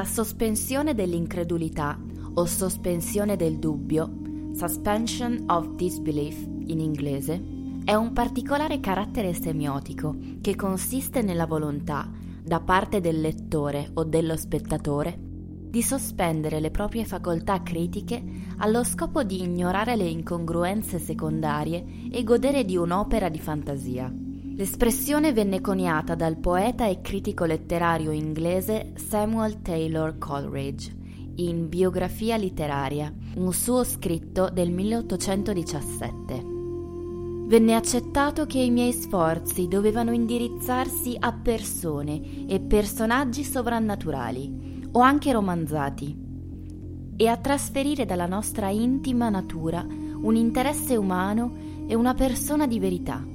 La sospensione dell'incredulità o sospensione del dubbio, suspension of disbelief in inglese, è un particolare carattere semiotico che consiste nella volontà, da parte del lettore o dello spettatore, di sospendere le proprie facoltà critiche allo scopo di ignorare le incongruenze secondarie e godere di un'opera di fantasia. L'espressione venne coniata dal poeta e critico letterario inglese Samuel Taylor Coleridge in Biografia letteraria, un suo scritto del 1817. Venne accettato che i miei sforzi dovevano indirizzarsi a persone e personaggi sovrannaturali o anche romanzati e a trasferire dalla nostra intima natura un interesse umano e una persona di verità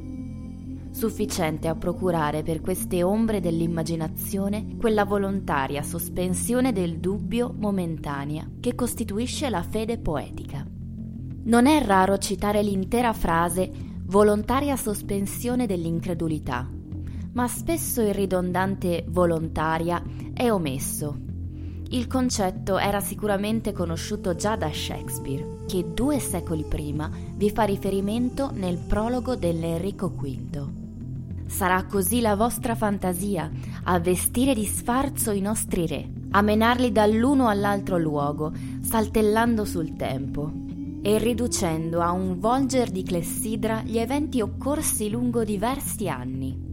sufficiente a procurare per queste ombre dell'immaginazione quella volontaria sospensione del dubbio momentanea che costituisce la fede poetica. Non è raro citare l'intera frase volontaria sospensione dell'incredulità, ma spesso il ridondante volontaria è omesso. Il concetto era sicuramente conosciuto già da Shakespeare, che due secoli prima vi fa riferimento nel prologo dell'Enrico V. Sarà così la vostra fantasia a vestire di sfarzo i nostri re, a menarli dall'uno all'altro luogo, saltellando sul tempo e riducendo a un volger di clessidra gli eventi occorsi lungo diversi anni.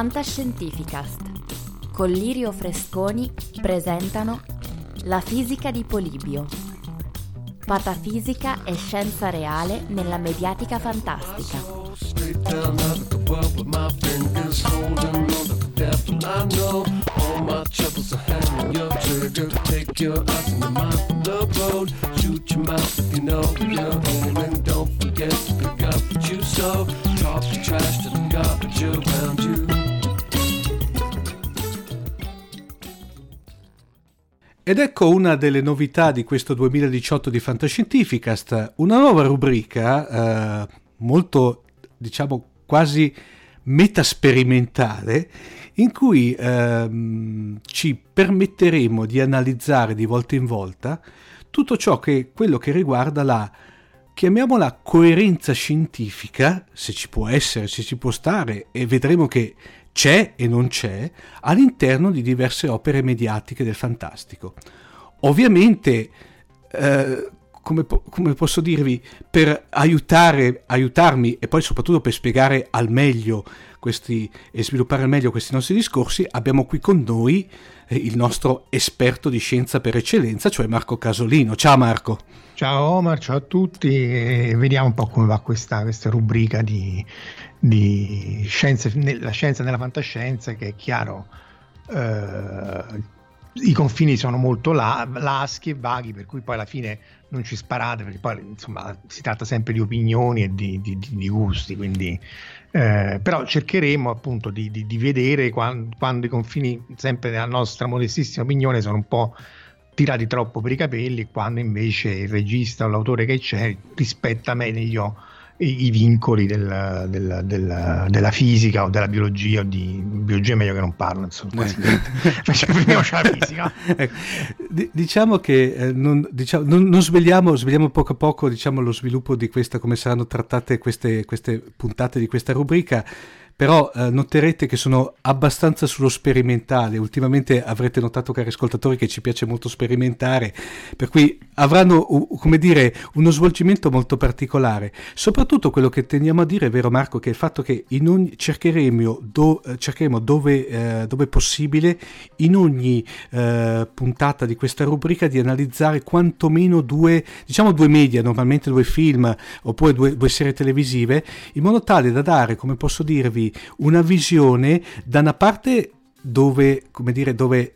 Fantascientificast con Lirio Fresconi presentano La fisica di Polibio. Patafisica e scienza reale nella mediatica fantastica. Talk to trash to the garbage around you. Ed ecco una delle novità di questo 2018 di Fantascientificast, una nuova rubrica eh, molto, diciamo, quasi metasperimentale in cui eh, ci permetteremo di analizzare di volta in volta tutto ciò che quello che riguarda la chiamiamola coerenza scientifica, se ci può essere, se ci può stare, e vedremo che c'è e non c'è all'interno di diverse opere mediatiche del fantastico. Ovviamente, eh, come, come, posso dirvi, per aiutare, aiutarmi e poi soprattutto per spiegare al meglio questi, e sviluppare al meglio questi nostri discorsi, abbiamo qui con noi eh, il nostro esperto di scienza per eccellenza, cioè Marco Casolino. Ciao Marco. Ciao Omar, ciao a tutti e vediamo un po' come va questa, questa rubrica di, di scienze, la scienza nella fantascienza che è chiaro eh, i confini sono molto la, laschi e vaghi per cui poi alla fine non ci sparate perché poi insomma si tratta sempre di opinioni e di, di, di gusti quindi eh, però cercheremo appunto di, di vedere quando, quando, i confini sempre nella nostra modestissima opinione sono un po' tirati troppo per i capelli quando invece il regista o l'autore che c'è rispetta meglio i, i vincoli del, del, del, della fisica o della biologia o di biologia è meglio che non parlo insomma. Facciamo la fisica. Ecco, diciamo che eh, non, diciamo, non, non svegliamo, svegliamo, poco a poco diciamo, lo sviluppo di questa come saranno trattate queste, queste puntate di questa rubrica però eh, noterete che sono abbastanza sullo sperimentale. Ultimamente avrete notato, cari ascoltatori, che ci piace molto sperimentare, per cui avranno, come dire, uno svolgimento molto particolare. Soprattutto quello che teniamo a dire, è vero Marco, che è il fatto che ogni, cercheremo, do, eh, cercheremo dove, eh, dove possibile, in ogni eh, puntata di questa rubrica, di analizzare quantomeno due, diciamo due media, normalmente due film, oppure due, due serie televisive, in modo tale da dare, come posso dirvi, una visione da una parte dove, come dire, dove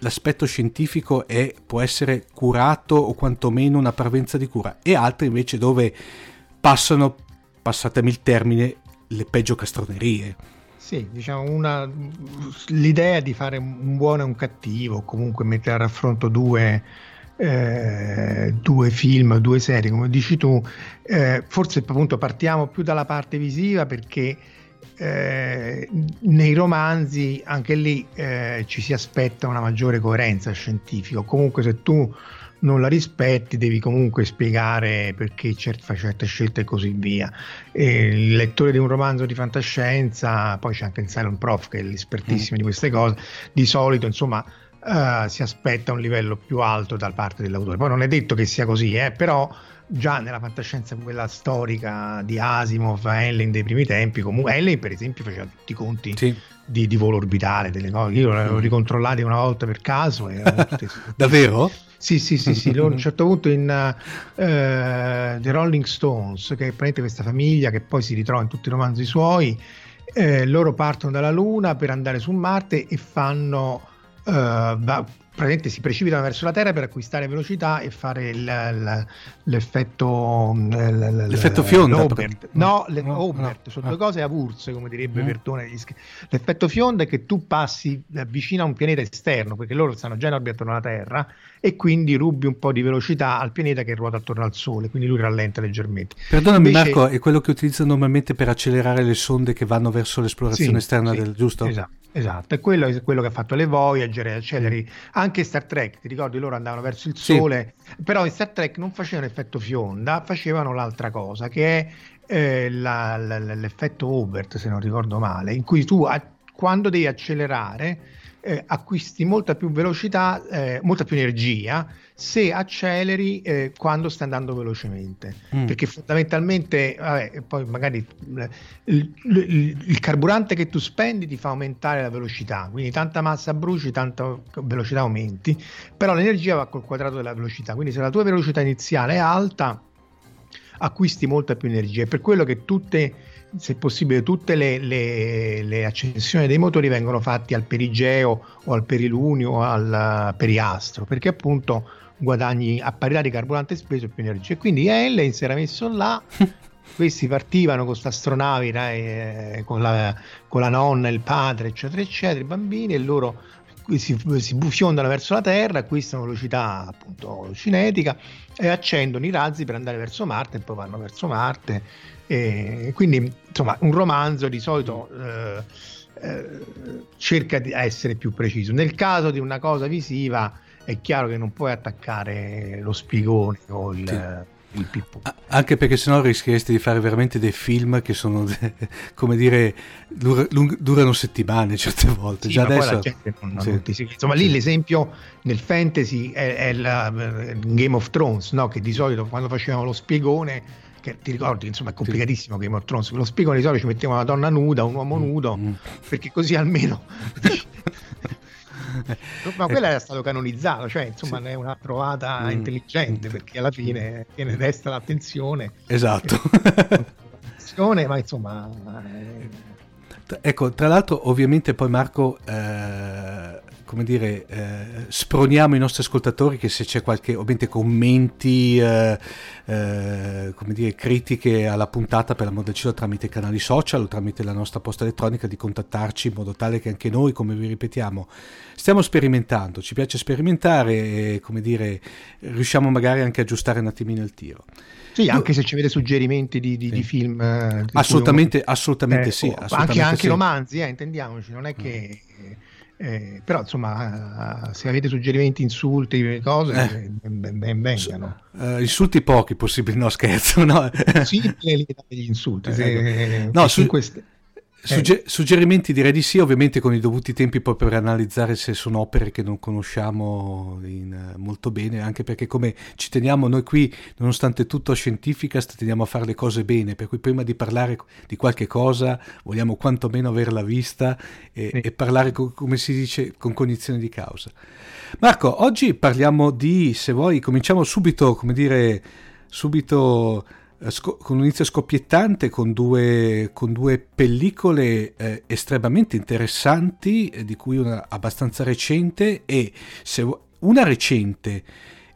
l'aspetto scientifico è, può essere curato o quantomeno una parvenza di cura e altre invece dove passano, passatemi il termine, le peggio castronerie. sì, diciamo una, l'idea di fare un buono e un cattivo, comunque mettere a raffronto due, eh, due film, due serie, come dici tu, eh, forse appunto partiamo più dalla parte visiva perché eh, nei romanzi anche lì eh, ci si aspetta una maggiore coerenza scientifica. Comunque se tu non la rispetti, devi comunque spiegare perché fa certe scelte e così via. E il lettore di un romanzo di fantascienza, poi c'è anche il Silent Prof che è l'espertissimo mm. di queste cose, di solito insomma uh, si aspetta un livello più alto da parte dell'autore. Poi non è detto che sia così, eh, però già nella fantascienza quella storica di Asimov, Ellen dei primi tempi, comunque Ellen per esempio faceva tutti i conti sì. di, di, volo orbitale, delle cose, io l'avevo mm. ricontrollati una volta per caso. E Davvero? Sì, sì, sì, sì. Loro a un certo punto in uh, The Rolling Stones, che è praticamente questa famiglia che poi si ritrova in tutti i romanzi suoi, eh, loro partono dalla Luna per andare su Marte e fanno uh, praticamente si precipitano verso la Terra per acquistare velocità e fare il, il, l'effetto l'effetto fionda no, le, no, Obert, no, sono no. due cose avulse come direbbe mm. Bertone l'effetto fionda è che tu passi vicino a un pianeta esterno perché loro stanno già in orbita attorno alla Terra e quindi rubi un po' di velocità al pianeta che ruota attorno al Sole, quindi lui rallenta leggermente. Perdonami Invece, Marco, è quello che utilizzano normalmente per accelerare le sonde che vanno verso l'esplorazione sì, esterna sì, del giusto? Esatto. Esatto, è quello, è quello, che ha fatto le Voyager, acceleri. Anche Star Trek, ti ricordi, loro andavano verso il Sole, sì. però in Star Trek non facevano effetto fionda, facevano l'altra cosa, che è eh, la, la, l'effetto Hobart, se non ricordo male, in cui tu quando devi accelerare eh, acquisti molta più velocità, eh, molta più energia se acceleri eh, quando stai andando velocemente. Mm. Perché fondamentalmente, vabbè, poi magari eh, il, il, il, carburante che tu spendi ti fa aumentare la velocità, quindi tanta massa bruci, tanta velocità aumenti, però l'energia va col quadrato della velocità. Quindi se la tua velocità iniziale è alta, acquisti molta più energia. È per quello che tutte se possibile tutte le, le, le, accensioni dei motori vengono fatte al perigeo o al perilunio o al periastro perché appunto guadagni a parità di carburante speso più energia. E quindi Ellen si era messo là questi partivano con queste astronavi eh, con, la, con la nonna, il padre eccetera eccetera i bambini e loro si, si fiondano verso la Terra, acquistano velocità appunto cinetica e accendono i razzi per andare verso Marte e poi vanno verso Marte e quindi, insomma, un romanzo di solito eh, eh, cerca di essere più preciso. Nel caso di una cosa visiva, è chiaro che non puoi attaccare lo spigone o il. Sì. Il Anche perché sennò rischieresti di fare veramente dei film che sono, come dire, dura, durano settimane certe volte. Sì, Già adesso... non, non sì. Insomma, lì l'esempio nel fantasy è, è la, Game of Thrones, no? che di solito quando facevano lo spiegone che ti ricordi, insomma, è complicatissimo sì. Game of Thrones. Lo spiegano di solito ci mettevano una donna nuda, un uomo mm, nudo, mm. perché così almeno. Ma quella era stato canonizzato, cioè insomma sì. è una trovata mm. intelligente perché alla fine tiene resta l'attenzione. Esatto. ma insomma. Eh... Ecco, tra l'altro, ovviamente poi Marco. Eh come dire, eh, sproniamo i nostri ascoltatori che se c'è qualche, ovviamente, commenti, eh, eh, come dire, critiche alla puntata per l'amor del cielo tramite canali social o tramite la nostra posta elettronica di contattarci in modo tale che anche noi, come vi ripetiamo, stiamo sperimentando, ci piace sperimentare e, come dire, riusciamo magari anche a aggiustare un attimino il tiro. Sì, anche se ci avete suggerimenti di, di, sì. di film. Eh, di assolutamente, uno... assolutamente eh, sì. Assolutamente anche, anche sì. romanzi, eh, intendiamoci, non è che... Mm eh, però insomma, se avete suggerimenti, insulti, cose, eh. ben, ben vengano. Uh, insulti pochi possibili, no scherzo. No? Sì, gli insulti. Se, ecco. no, su, queste... Sugge- suggerimenti direi di sì, ovviamente con i dovuti tempi poi per analizzare se sono opere che non conosciamo in, molto bene, anche perché come ci teniamo noi qui, nonostante tutto a scientifica, teniamo a fare le cose bene, per cui prima di parlare di qualche cosa vogliamo quantomeno averla vista e, sì. e parlare, co- come si dice, con cognizione di causa. Marco, oggi parliamo di, se vuoi, cominciamo subito, come dire, subito eh, con un inizio scoppiettante, con due, con due pellicole eh, estremamente interessanti, eh, di cui una abbastanza recente e se, una recente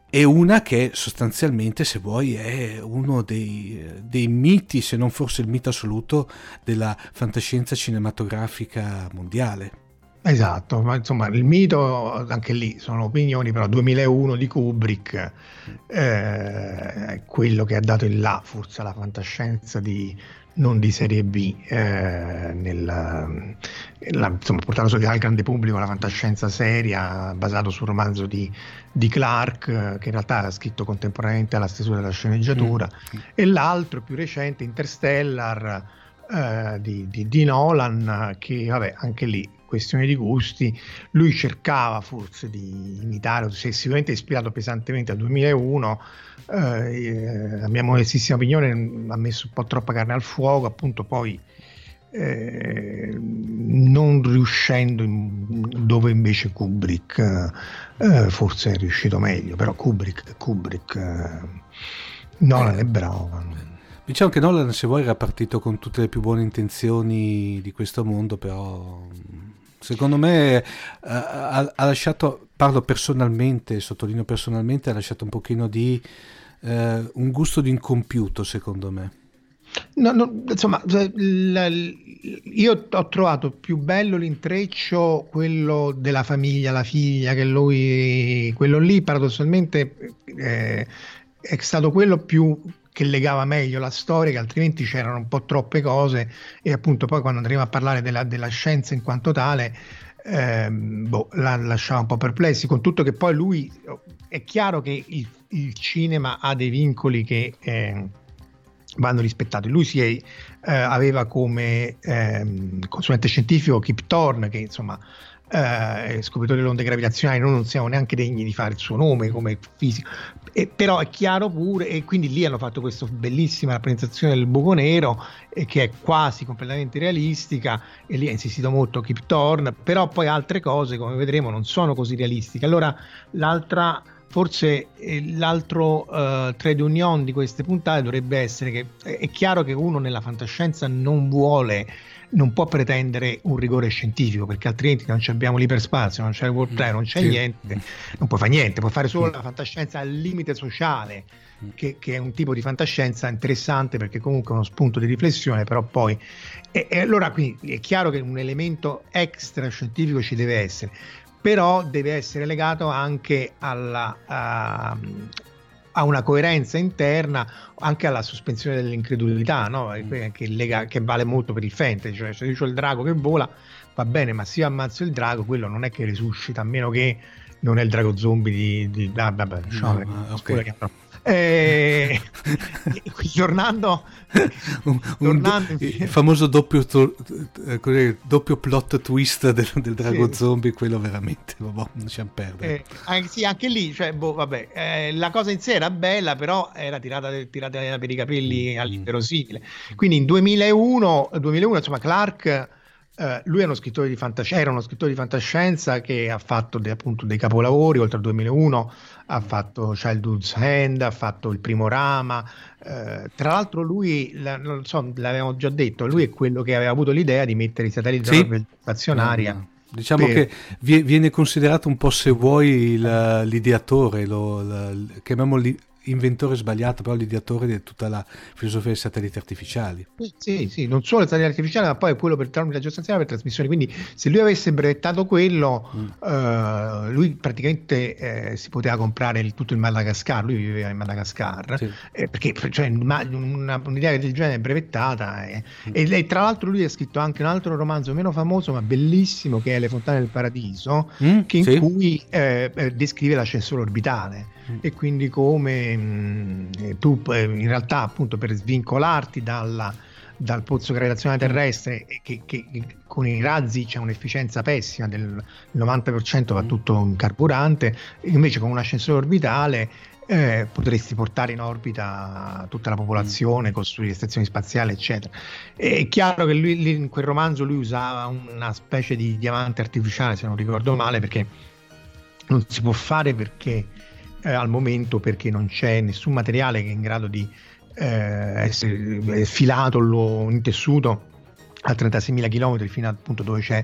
e una che sostanzialmente, se vuoi, è uno dei, dei, miti, se non forse il mito assoluto, della fantascienza cinematografica mondiale. Esatto, ma insomma il mito, anche lì sono opinioni, però 2001 di Kubrick eh, è quello che ha dato il là forse alla fantascienza di, non di serie B, eh, nella, la, insomma, portando al grande pubblico la fantascienza seria basato sul romanzo di, di Clark, che in realtà era scritto contemporaneamente alla stesura della sceneggiatura, mm. e l'altro più recente, Interstellar, eh, di, di, di, Nolan, che vabbè, anche lì questione di gusti, lui cercava forse di imitare, si è sicuramente ispirato pesantemente al 2001, eh, la mia modestissima opinione ha messo un po' troppa carne al fuoco, appunto poi eh, non riuscendo in, dove invece Kubrick eh, forse è riuscito meglio, però Kubrick, Kubrick eh, Nolan è bravo. Diciamo che Nolan, se vuoi, era partito con tutte le più buone intenzioni di questo mondo, però secondo me eh, ha, ha, lasciato, parlo personalmente, sottolineo personalmente, ha lasciato un pochino di eh, un gusto di incompiuto, secondo me. No, no, insomma, la, io ho trovato più bello l'intreccio, quello della famiglia, la figlia, che lui, quello lì paradossalmente eh, è stato quello più che legava meglio la storia, che altrimenti c'erano un po' troppe cose e appunto poi quando andremo a parlare della, della scienza in quanto tale, ehm, boh, la lasciava un po' perplessi, con tutto che poi lui, è chiaro che il, il cinema ha dei vincoli che... Eh, vanno rispettati. Lui si è, eh, aveva come ehm, consulente scientifico Kip Thorne, che insomma eh, scopritore delle onde gravitazionali, noi non siamo neanche degni di fare il suo nome come fisico, e, però è chiaro pure, e quindi lì hanno fatto questa bellissima rappresentazione del buco nero, eh, che è quasi completamente realistica, e lì ha insistito molto Kip Thorne, però poi altre cose, come vedremo, non sono così realistiche. Allora, l'altra forse eh, l'altro uh, trade union di queste puntate dovrebbe essere che è chiaro che uno nella fantascienza non vuole non può pretendere un rigore scientifico perché altrimenti non abbiamo l'iperspazio, non c'è il World Trade, non c'è sì. niente, non puoi fare niente, puoi fare solo la fantascienza al limite sociale, che, che, è un tipo di fantascienza interessante perché comunque è uno spunto di riflessione, però poi... E, e allora quindi è chiaro che un elemento extra scientifico ci deve essere, però deve essere legato anche alla... Uh, a una coerenza interna, anche alla sospensione dell'incredulità, no? Mm. che, lega, che, vale molto per il fantasy, cioè se io ho il drago che vola va bene, ma se io ammazzo il drago, quello non è che risuscita, a meno che non è il drago zombie di... di ah, vabbè, diciamo, no, okay. Eh, tornando, un, tornando un, il famoso doppio, to, eh, doppio plot twist del, del drago sì. zombie, quello veramente vabbè, lasciamo perdere. Eh, anche, sì, anche lì, cioè, boh, vabbè, eh, la cosa in sé era bella, però era tirata, tirata per i capelli mm. all'inverosimile. Quindi in 2001, 2001 insomma, Clark Uh, lui è uno scrittore di fantascienza, era uno scrittore di fantascienza che ha fatto de, appunto dei capolavori, oltre al 2001 ha fatto Childhood's Hand, ha fatto Il Primo Rama, uh, tra l'altro lui, la, non so, l'avevamo già detto, lui è quello che aveva avuto l'idea di mettere i satelliti sì. della stazionaria. Mm. Diciamo per... che viene considerato un po' se vuoi l'ideatore, lo, la, chiamiamolo inventore sbagliato, però l'ideatore di tutta la filosofia dei satelliti artificiali. Sì, sì, non solo i satelliti artificiali, ma poi quello per tramite geostazionale per trasmissione. Quindi se lui avesse brevettato quello, mm. uh, lui praticamente eh, si poteva comprare il, tutto il Madagascar, lui viveva in Madagascar, sì. eh, perché cioè, una, un'idea del genere è brevettata. Eh. Mm. E, e, tra l'altro lui ha scritto anche un altro romanzo meno famoso ma bellissimo che è Le Fontane del Paradiso, mm, in sì. cui eh, eh, descrive l'ascensore orbitale e quindi come mh, mm, tu eh, in realtà appunto per svincolarti dalla, dal pozzo gravitazionale terrestre che, che, che, con i razzi c'è un'efficienza pessima del 90% va tutto in carburante invece con un ascensore orbitale eh, potresti portare in orbita tutta la popolazione, costruire stazioni spaziali, eccetera. È chiaro che lui, in quel romanzo lui usava una specie di diamante artificiale, se non ricordo male, perché non si può fare perché eh, al momento perché non c'è nessun materiale che è in grado di eh, essere filato lo, in tessuto a 36.000 km fino appunto dove c'è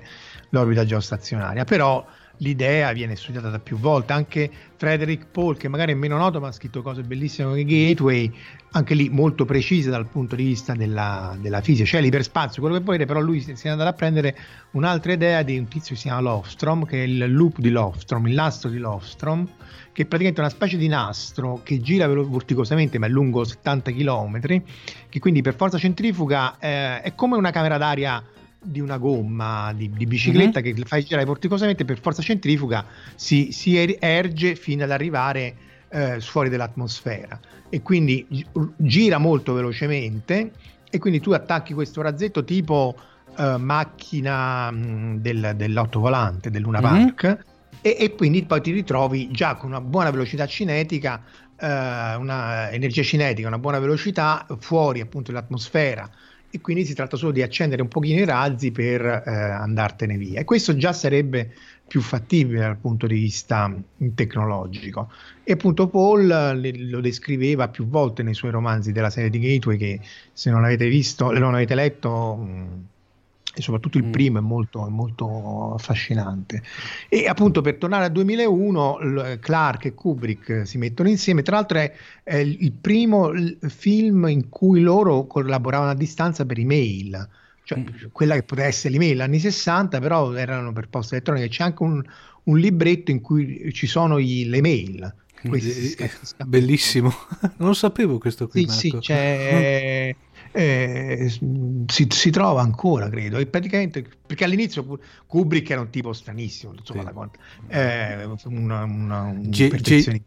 l'orbita geostazionaria. Però l'idea viene studiata da più volte. Anche Frederick Paul, che magari è meno noto, ma ha scritto cose bellissime come Gateway, anche lì molto precise dal punto di vista della, della fisica, cioè l'iperspazio, quello che volete, però lui si è andato a prendere un'altra idea di un tizio che si chiama Lofstrom, che è il loop di Lofstrom, il nastro di Lofstrom, che è praticamente una specie di nastro che gira vorticosamente ma è lungo 70 km, che quindi per forza centrifuga eh, è come una camera d'aria di una gomma di, di bicicletta mm-hmm. che fai girare vorticosamente per forza centrifuga si, si er-, erge fino ad arrivare eh, fuori dall'atmosfera e quindi gira molto velocemente e quindi tu attacchi questo razzetto tipo eh, macchina mh, del, dell'ottovolante del Luna mm-hmm. Park e, e, quindi poi ti ritrovi già con una buona velocità cinetica eh, una energia cinetica, una buona velocità fuori appunto dall'atmosfera e quindi si tratta solo di accendere un pochino i razzi per eh, andartene via. E questo già sarebbe più fattibile dal punto di vista tecnologico. E appunto Paul lo descriveva più volte nei suoi romanzi della serie di Gateway che se non avete visto, non avete letto e soprattutto il mm. primo è molto, molto, affascinante. E appunto per tornare al 2001, Clark e Kubrick si mettono insieme, tra l'altro è, è il primo film in cui loro collaboravano a distanza per email, cioè mm. quella che poteva essere l'email anni 60, però erano per posta elettronica, c'è anche un, un libretto in cui ci sono i, le mail. Questi, bellissimo, non sapevo questo qui. Sì, sì, c'è eh, si, si, trova ancora, credo. E praticamente, perché all'inizio Kubrick era un tipo stranissimo, insomma, sì. da, eh, una, una, un G- G-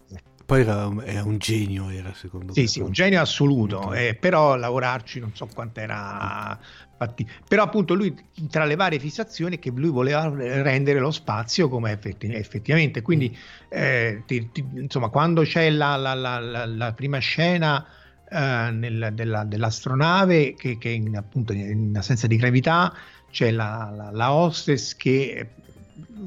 poi era, era, un genio, era secondo sì, me. Sì, un genio assoluto, eh, però lavorarci non so quanto era fatti. Però appunto lui, tra le varie fissazioni, che lui voleva rendere lo spazio come effetti, effettivamente. Quindi, mm. eh, ti, ti, insomma, quando c'è la, la, la, la prima scena eh, nel, della, dell'astronave che, che in, appunto in assenza di gravità c'è la, la, la hostess che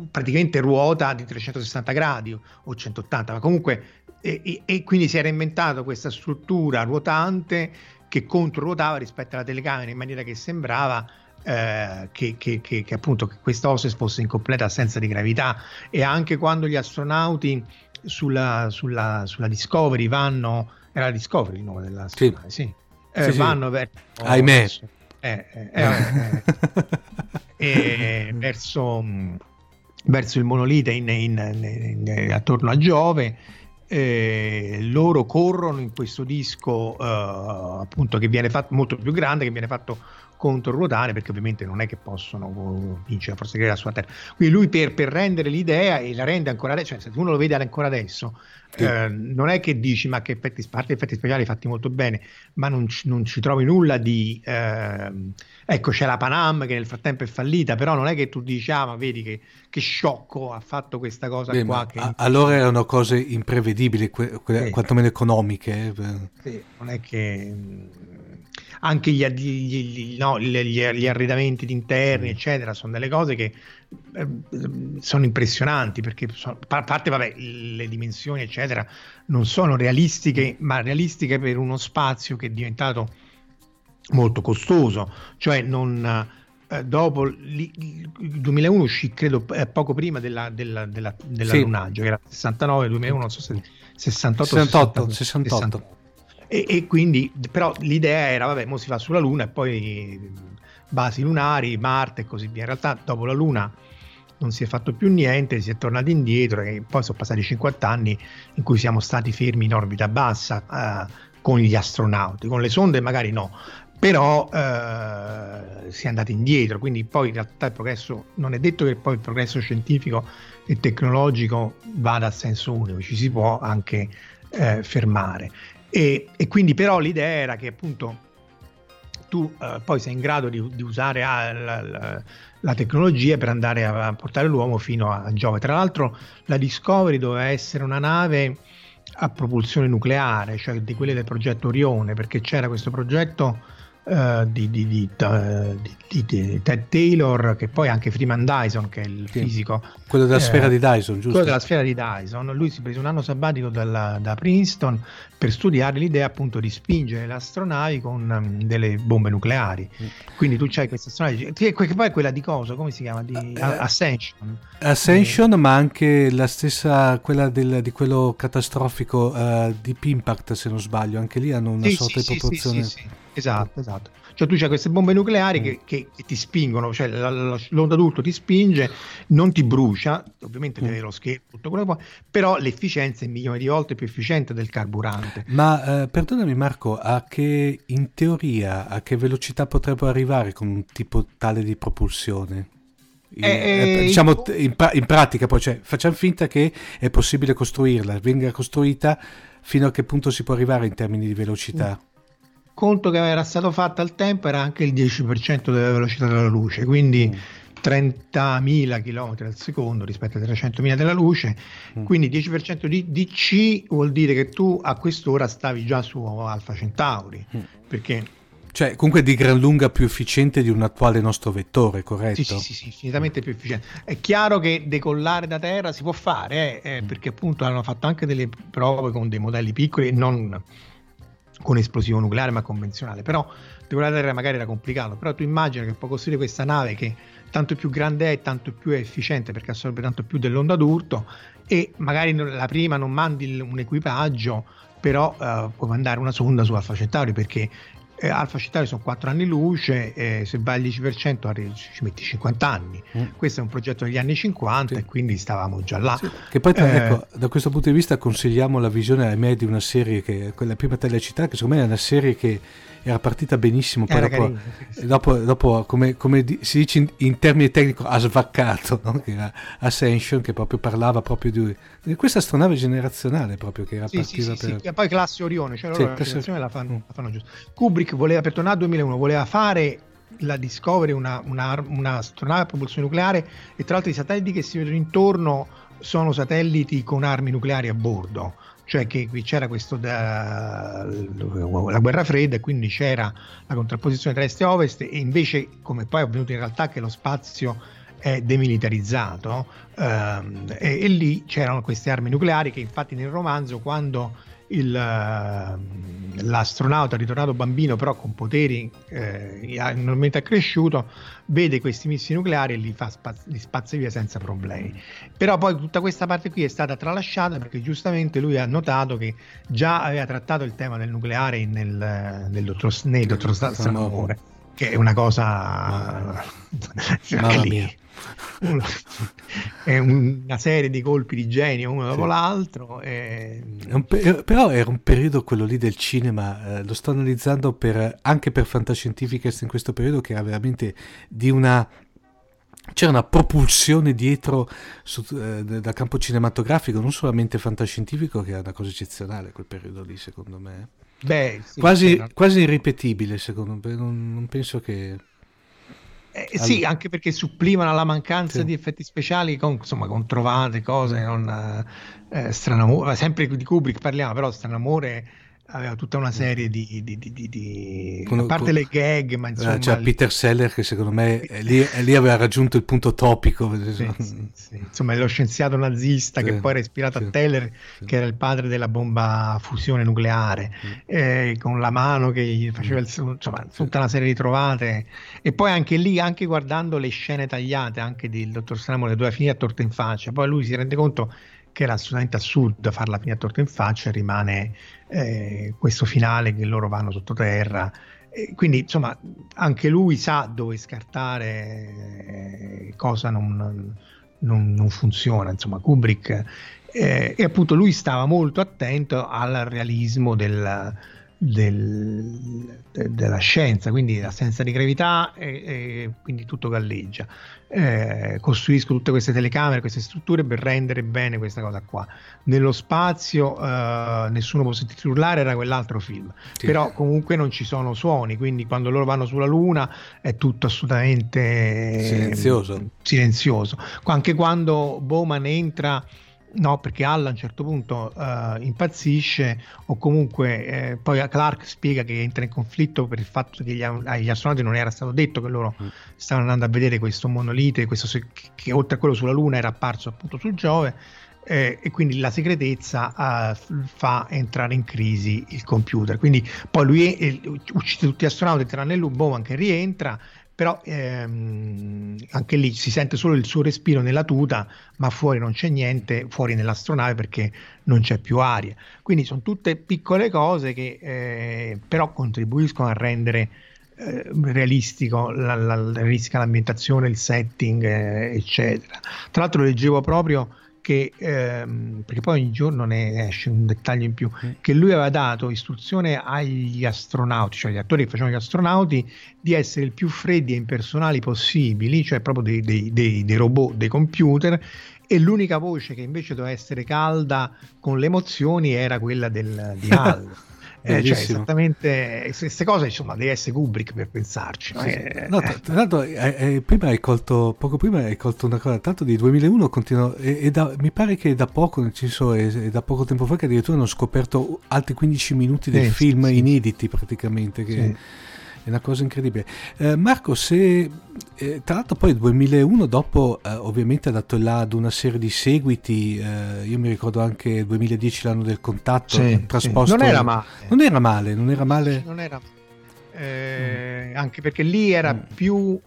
praticamente ruota di 360 gradi o 180, ma comunque e, e, quindi si era inventato questa struttura ruotante che controruotava rispetto alla telecamera in maniera che sembrava eh, che, che, che, che, appunto questa hostess fosse in completa assenza di gravità. E anche quando gli astronauti sulla, sulla, sulla Discovery vanno era la Discovery il nome della sì. sì. Eh, sì, vanno verso ahimè eh, eh, eh, verso, verso il monolite in, in, in, attorno a Giove eh, loro corrono in questo disco appunto che viene fatto molto più grande che viene fatto controruotare perché ovviamente non è che possono vincere la forza greca sulla Terra. Quindi lui per, per, rendere l'idea e la rende ancora adesso, cioè se uno lo vede ancora adesso, sì. eh, non è che dici ma che effetti, parte effetti speciali fatti molto bene, ma non, non ci trovi nulla di... Eh, ecco c'è la Panam che nel frattempo è fallita, però non è che tu dici ah ma vedi che, che sciocco ha fatto questa cosa Beh, qua. Che... allora erano cose imprevedibili, que, que, sì. quantomeno economiche. Eh. Sì, non è che anche gli, gli, gli, no, gli, arredamenti interni, mm. eccetera, sono delle cose che eh, sono impressionanti perché sono, a parte vabbè, le dimensioni, eccetera, non sono realistiche, ma realistiche per uno spazio che è diventato molto costoso, cioè non eh, dopo il 2001 uscì credo eh, poco prima della, della, della, dell'allunaggio sì. che era 69 2001 non so se 68 68, 68. 68 e, e, quindi però l'idea era vabbè mo si va sulla luna e poi basi lunari Marte e così via. In realtà dopo la luna non si è fatto più niente, si è tornati indietro e poi sono passati 50 anni in cui siamo stati fermi in orbita bassa eh, con gli astronauti, con le sonde magari no, però eh, si è andati indietro, quindi poi in realtà il progresso non è detto che poi il progresso scientifico e tecnologico vada a senso unico, ci si può anche eh, fermare. E, e, quindi però l'idea era che appunto tu eh, poi sei in grado di, di usare ah, la, la, la, tecnologia per andare a, a, portare l'uomo fino a Giove. Tra l'altro la Discovery doveva essere una nave a propulsione nucleare, cioè di quelle del progetto Orione, perché c'era questo progetto uh, di, di, di, di, Ted Taylor, che poi anche Freeman Dyson, che è il sì. fisico. Quello della eh, sfera di Dyson, giusto? Quello della sfera di Dyson. Lui si è preso un anno sabbatico dalla, da Princeton per studiare l'idea appunto di spingere le astronavi con um, delle bombe nucleari. Mm. Quindi tu c'hai questa astronavi, che poi è quella di cosa? Come si chiama? Di uh, Ascension. Ascension, eh. ma anche la stessa, quella del, di quello catastrofico uh, Deep Impact, se non sbaglio. Anche lì hanno una sì, sorta sì, di proporzione. Sì, esatto, esatto. Cioè tu c'hai queste bombe nucleari mm. che, che, ti spingono, cioè l'onda d'urto ti spinge, non ti brucia, ovviamente mm. deve lo schermo, tutto quello che puoi, però l'efficienza è milioni di volte più efficiente del carburante. Ma eh, perdonami Marco, a che in teoria a che velocità potrebbero arrivare con un tipo tale di propulsione? In, eh, eh, diciamo in, in, pratica poi cioè, facciamo finta che è possibile costruirla venga costruita fino a che punto si può arrivare in termini di velocità mm conto che era stato fatto al tempo era anche il 10% della velocità della luce, quindi mm. 30.000 km al secondo rispetto ai 300.000 della luce, mm. quindi 10% di, di, C vuol dire che tu a quest'ora stavi già su Alfa Centauri, mm. perché cioè, comunque di gran lunga più efficiente di un attuale nostro vettore, corretto? Sì, sì, sì, infinitamente più efficiente. È chiaro che decollare da terra si può fare, eh, eh, mm. perché appunto hanno fatto anche delle prove con dei modelli piccoli e non con esplosivo nucleare ma convenzionale. Però decolare da terra magari era complicato. Però tu immagini che puoi costruire questa nave che tanto più grande è tanto più è efficiente perché assorbe tanto più dell'onda d'urto e magari la prima non mandi un equipaggio però uh, puoi mandare una sonda su Alfa Centauri perché eh, Alfa Centauri sono 4 anni luce, eh, se vai al 10% arri- ci metti 50 anni. Mm. Questo è un progetto degli anni 50 sì. e quindi stavamo già là. Sì. Che poi, eh, ecco, da questo punto di vista consigliamo la visione a me di una serie che, quella prima telecittà, che secondo me è una serie che era partita benissimo, poi dopo, dopo, dopo, come, come, si dice in, in, termini tecnici, ha svaccato, no? che era Ascension, che proprio parlava proprio di, di questa astronave generazionale proprio che era sì, partita sì, per... Sì, poi classe Orione, cioè loro la generazione la fanno, la fanno giusto. Kubrick voleva, per tornare al 2001, voleva fare la Discovery, una, una, una astronave a propulsione nucleare e tra l'altro i satelliti che si vedono intorno sono satelliti con armi nucleari a bordo cioè che c'era questo da, la guerra fredda e quindi c'era la contrapposizione tra est e ovest e invece come poi è avvenuto in realtà che lo spazio è demilitarizzato ehm, e, e, lì c'erano queste armi nucleari che infatti nel romanzo quando il, uh, l'astronauta ritornato bambino però con poteri eh, enormemente accresciuto vede questi missili nucleari e li, fa spaz- li spazza via senza problemi. Però poi tutta questa parte qui è stata tralasciata perché giustamente lui ha notato che già aveva trattato il tema del nucleare nel, nel dottor, nel dottor Stranamore che è una cosa Mamma mia è una serie di colpi di genio uno dopo sì. l'altro. E... Per- però era un periodo quello lì del cinema, eh, lo sto analizzando per, anche per Fantascientificast in questo periodo che era veramente di una c'era una propulsione dietro su, eh, dal campo cinematografico, non solamente fantascientifico, che era una cosa eccezionale quel periodo lì, secondo me. Beh, sì, quasi, quasi, irripetibile, secondo me. Non, non penso che. Eh, allora. Sì, anche perché supplimano la mancanza sì. di effetti speciali con, insomma, con trovate, cose, non, eh, eh stranamore, sempre di Kubrick parliamo, però stranamore aveva tutta una serie di, di, di, di con, a parte con, le gag ma insomma c'è cioè, Peter Seller che secondo me lì, lì, aveva raggiunto il punto topico sì, sì, sì. insomma è lo scienziato nazista che poi era ispirato a Teller che era il padre della bomba a fusione nucleare eh, con la mano che gli faceva il, insomma tutta una serie di trovate. E poi anche lì anche guardando le scene tagliate anche del dottor Stramole dove finire a torta in faccia poi lui si rende conto che era assolutamente assurdo farla finire torta in faccia rimane eh, questo finale che loro vanno sottoterra. E quindi insomma anche lui sa dove scartare eh, cosa non, non, non, funziona. Insomma, Kubrick eh, e appunto lui stava molto attento al realismo del, del, de, della scienza, quindi l'assenza di gravità e, e quindi tutto galleggia. Eh, costruisco tutte queste telecamere, queste strutture per rendere bene questa cosa qua. Nello spazio eh, nessuno può sentirsi urlare, era quell'altro film. Sì. Però comunque non ci sono suoni, quindi quando loro vanno sulla Luna è tutto assolutamente silenzioso. silenzioso. Anche quando Bowman entra No, perché Hall a un certo punto uh, impazzisce o comunque eh, poi Clark spiega che entra in conflitto per il fatto che gli, agli astronauti non era stato detto che loro mm. stavano andando a vedere questo monolite, questo, che, che, oltre a quello sulla Luna era apparso appunto su Giove eh, e quindi la segretezza uh, fa entrare in crisi il computer. Quindi poi lui eh, uccide tutti gli astronauti tranne Bowman che rientra però ehm, anche lì si sente solo il suo respiro nella tuta, ma fuori non c'è niente, fuori nell'astronave perché non c'è più aria. Quindi sono tutte piccole cose che eh, però contribuiscono a rendere eh, realistico la, la, la, l'ambientazione, il setting, eh, eccetera. Tra l'altro leggevo proprio che, ehm, perché poi ogni giorno ne esce un dettaglio in più, mm. che lui aveva dato istruzione agli astronauti, cioè agli attori che facevano gli astronauti, di essere il più freddi e impersonali possibili, cioè proprio dei, dei, dei, dei robot, dei computer, e l'unica voce che invece doveva essere calda con le emozioni era quella del, di Hal. Eh, cioè, esattamente queste cose, insomma, devi essere Kubrick per pensarci. No? Sì, eh, no, tra l'altro, eh, eh, prima hai colto, poco prima hai colto una cosa, tanto di 2001 continua, e, e da, mi pare che da poco, nel senso, è, è, da poco tempo fa che addirittura hanno scoperto altri 15 minuti del film sì. inediti praticamente. Che, è una cosa incredibile. Eh, Marco, se eh, tra l'altro poi nel 2001 dopo eh, ovviamente ha dato là ad una serie di seguiti, eh, io mi ricordo anche il 2010 l'anno del contatto, sì, trasposto... Sì. Non era male. Non era male, non era male. Non era eh, mm. Anche perché lì era mm. più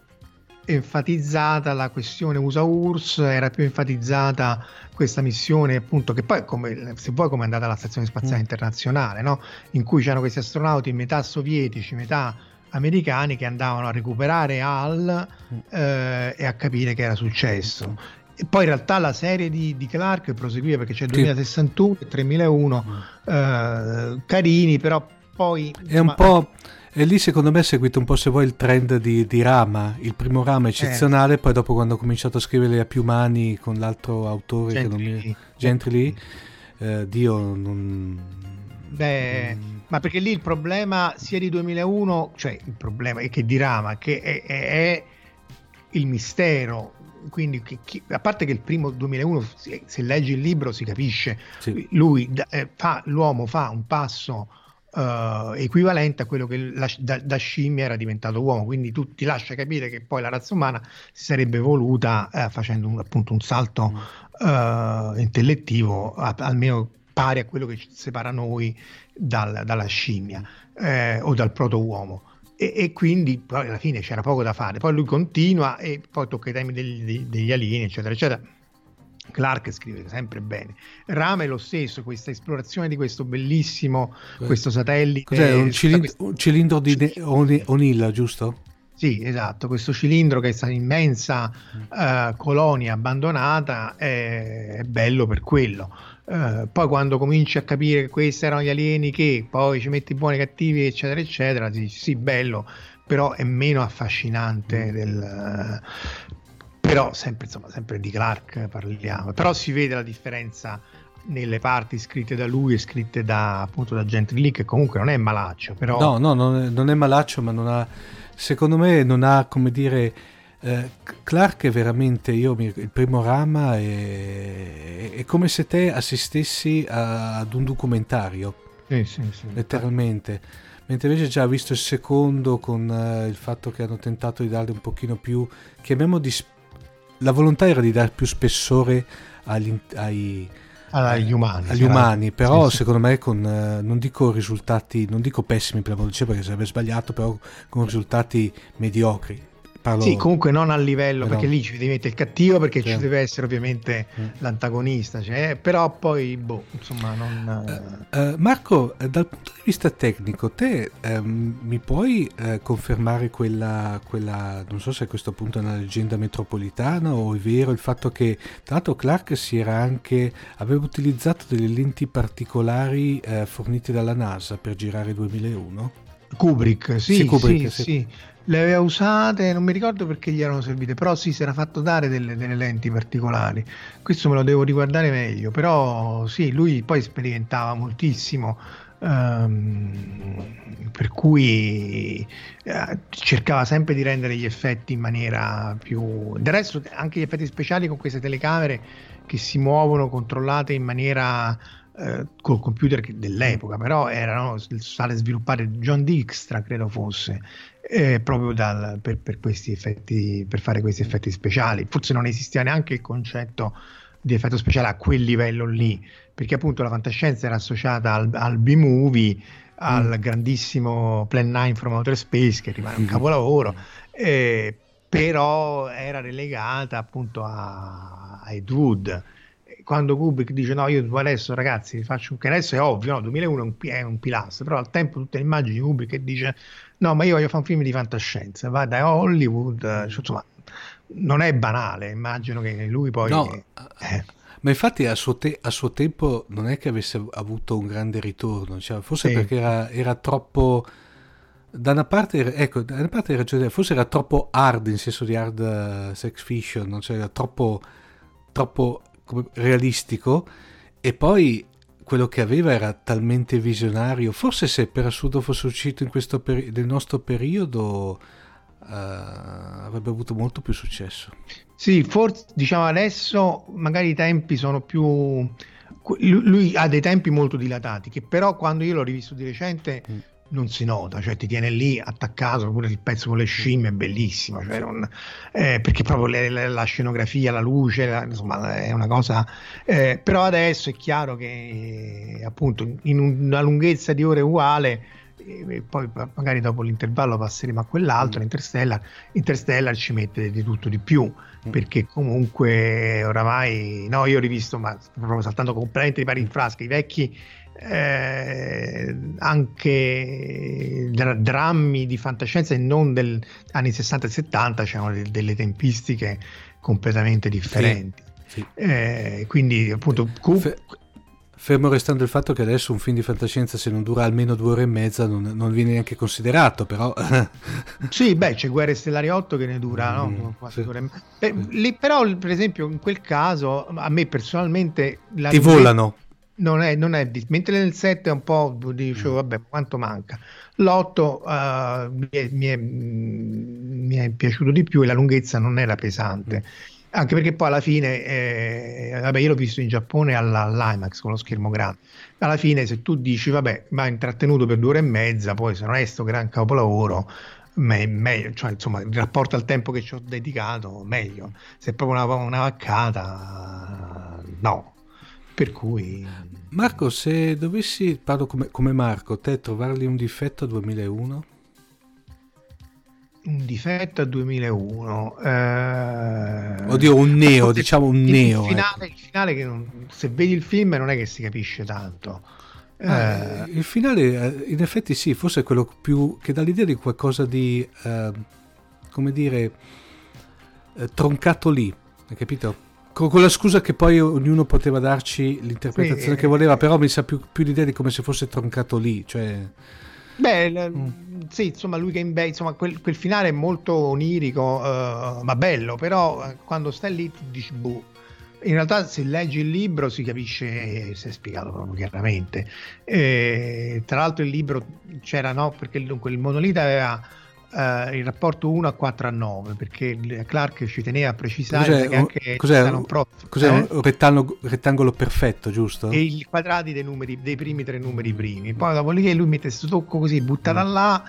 enfatizzata la questione USA URSS, era più enfatizzata questa missione appunto che poi come, se vuoi come è andata alla stazione spaziale mm. internazionale, no? in cui c'erano questi astronauti metà sovietici, metà americani che andavano a recuperare Hal mm. eh, e a capire che era successo. E poi in realtà la serie di, di Clark proseguiva perché c'è il 2061 e 3001 mm. eh, carini, però poi... È un po'... E lì secondo me è seguito un po' se vuoi il trend di, di Rama, il primo Rama è eccezionale, eh. poi dopo quando ho cominciato a scrivere a più mani con l'altro autore Gentry, che non mi... Gentry eh, Dio non... Beh, non ma perché lì il problema sia di 2001, cioè il problema è che di Rama, che è, è, è il mistero. Quindi, che, che, a parte che il primo 2001, se, se leggi il libro, si capisce, sì. lui eh, fa, l'uomo fa un passo uh, equivalente a quello che la, da, da, scimmia era diventato uomo. Quindi tu ti lascia capire che poi la razza umana si sarebbe evoluta eh, facendo un, appunto un salto uh, intellettivo, a, almeno pari a quello che ci separa noi dal, dalla scimmia eh, o dal proto-uomo. E, e, quindi poi alla fine c'era poco da fare. Poi lui continua e poi tocca i temi degli, degli alieni, eccetera, eccetera. Clark scrive sempre bene. Rama è lo stesso, questa esplorazione di questo bellissimo, eh. questo satellite. Cos'è? Un, cilindro, questa... un cilindro di O'Neill, giusto? Sì, esatto, questo cilindro che è questa immensa uh, colonia abbandonata è, è bello per quello. Uh, poi quando cominci a capire che questi erano gli alieni che poi ci metti buoni e cattivi eccetera eccetera sì, sì bello però è meno affascinante mm. del, uh, però sempre insomma sempre di Clark parliamo però si vede la differenza nelle parti scritte da lui e scritte da appunto da Gentry Lee che comunque non è malaccio però no no non è, non è malaccio ma non ha secondo me non ha come dire eh, Clark è veramente io il primo rama è, è come se te assistessi a, ad un documentario. Sì, sì, sì. letteralmente. Mentre invece già visto il secondo con uh, il fatto che hanno tentato di darle un pochino più chiamiamo di la volontà era di dare più spessore agli, ai, agli umani, agli umani però sì, secondo me con uh, non dico risultati non dico pessimi per la perché sarebbe sbagliato però con risultati mediocri Parlo... Sì, comunque non a livello, però... perché lì ci mettere il cattivo perché sì. ci deve essere ovviamente mm. l'antagonista, cioè, però poi, boh, insomma, non... Uh, uh, Marco, dal punto di vista tecnico, te um, mi puoi uh, confermare quella, quella, non so se a questo punto è una leggenda metropolitana o è vero il fatto che, tra l'altro Clark si era anche, aveva utilizzato delle lenti particolari fornite dalla NASA per girare 2001? Kubrick, sì, sì, Kubrick, sì, sì. le aveva usate, non mi ricordo perché gli erano servite, però sì, si era fatto dare delle, delle, lenti particolari. Questo me lo devo riguardare meglio, però sì, lui poi sperimentava moltissimo, ehm, per cui eh, cercava sempre di rendere gli effetti in maniera più... Del resto anche gli effetti speciali con queste telecamere che si muovono controllate in maniera eh, col computer dell'epoca, però erano state sviluppate John Dijkstra, credo fosse, eh, proprio dal, per, per, questi effetti, per fare questi effetti speciali. Forse non esisteva neanche il concetto di effetto speciale a quel livello lì, perché appunto la fantascienza era associata al, al B-movie, al mm. grandissimo Plan 9 from Outer Space, che rimane un mm. capolavoro, eh, però era relegata appunto a, a Ed Wood quando Kubrick dice no io adesso ragazzi faccio che adesso è ovvio no 2001 è un, è un pilastro però al tempo tutte le immagini di Kubrick che dice no ma io voglio fare un film di fantascienza va da Hollywood cioè, insomma non è banale immagino che lui poi no, eh. ma infatti a suo, te- a suo, tempo non è che avesse avuto un grande ritorno cioè, forse sì. perché era, era troppo da una parte, ecco, da una parte ragione, forse era troppo hard in senso di hard uh, sex fiction, cioè era troppo, troppo realistico e poi quello che aveva era talmente visionario, forse se per assurdo fosse uscito in questo peri- nel nostro periodo uh, avrebbe avuto molto più successo. Sì, forse diciamo adesso magari i tempi sono più... Lui ha dei tempi molto dilatati, che però quando io l'ho rivisto di recente... Mm non si nota, cioè ti tiene lì attaccato, pure il pezzo con le scimmie è bellissimo, cioè non, eh, perché proprio le, le, la scenografia, la luce, la, insomma è una cosa, eh, però adesso è chiaro che appunto in una lunghezza di ore uguale, eh, poi magari dopo l'intervallo passeremo a quell'altro, mm. Interstellar, Interstellar ci mette di tutto di più, mm. perché comunque oramai, no io ho rivisto, ma proprio saltando completamente i pari in frasca, i vecchi eh, anche dra- drammi di fantascienza e non degli anni 60 e 70 c'erano de- delle tempistiche completamente differenti. Sì, sì. Eh, quindi appunto Fe- fermo restando il fatto che adesso un film di fantascienza se non dura almeno due ore e mezza non, non viene neanche considerato però sì beh c'è Guerre Stellari 8 che ne dura mm, no? quasi sì. due ore e mezza lì, però per esempio in quel caso a me personalmente ti volano non è, non è mentre nel 7 è un po' dicevo mm. vabbè quanto manca? L'8 uh, mi, è, mi, è, mi, è, piaciuto di più e la lunghezza non era pesante. Mm. anche perché poi alla fine eh, vabbè io l'ho visto in Giappone alla, all'IMAX con lo schermo grande. Alla fine se tu dici vabbè ma intrattenuto per due ore e mezza poi se non è sto gran capolavoro meglio, cioè insomma in rapporto al tempo che ci ho dedicato meglio. Se è proprio una, una vaccata no per cui... Marco, se dovessi, parlo come, come Marco, te trovargli un difetto a 2001? Un difetto a 2001. Eh... Oddio, un neo, diciamo un il, neo. Il finale, ecco. il finale che non, se vedi il film non è che si capisce tanto. Ah, eh... Il finale, eh, in effetti sì, forse è quello più che dà l'idea di qualcosa di, eh, come dire, eh, troncato lì, hai capito? Con la scusa che poi ognuno poteva darci l'interpretazione sì, che voleva, però mi sa più, più, l'idea di come se fosse troncato lì. Cioè... Beh, mm. sì, insomma, lui che in be- insomma, quel, quel, finale è molto onirico, uh, ma bello, però uh, quando stai lì tu dici, boh. In realtà, se leggi il libro si capisce, si è spiegato proprio chiaramente. E, tra l'altro, il libro c'era, no? Perché dunque il monolite aveva Uh, il rapporto 1 a 4 a 9 perché Clark ci teneva a precisare cos'è, che anche cos'è, un, pro, cos'è eh? un rettangolo, rettangolo, perfetto giusto? e i quadrati dei, numeri, dei primi tre numeri primi poi dopodiché lui mette questo tocco così buttata mm. là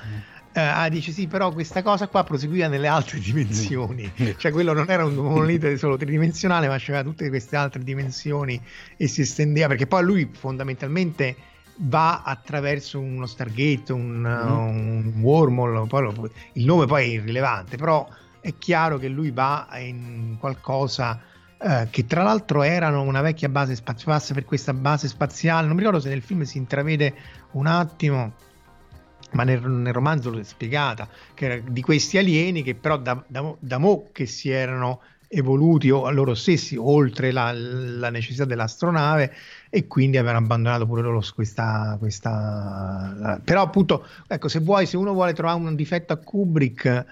uh, dice sì però questa cosa qua proseguiva nelle altre dimensioni mm. cioè quello non era un monolite solo tridimensionale ma c'era tutte queste altre dimensioni e si estendeva perché poi lui fondamentalmente va attraverso uno Stargate, un, mm. un wormhole, poi, il nome poi è irrilevante, però è chiaro che lui va in qualcosa eh, che tra l'altro erano una vecchia base spaziale, per questa base spaziale, non mi ricordo se nel film si intravede un attimo, ma nel, nel romanzo è spiegata, che era di questi alieni che però da, da, da mo che si erano evoluti o a loro stessi oltre la, la necessità dell'astronave e quindi avevano abbandonato pure loro questa, questa però appunto ecco se vuoi se uno vuole trovare un difetto a Kubrick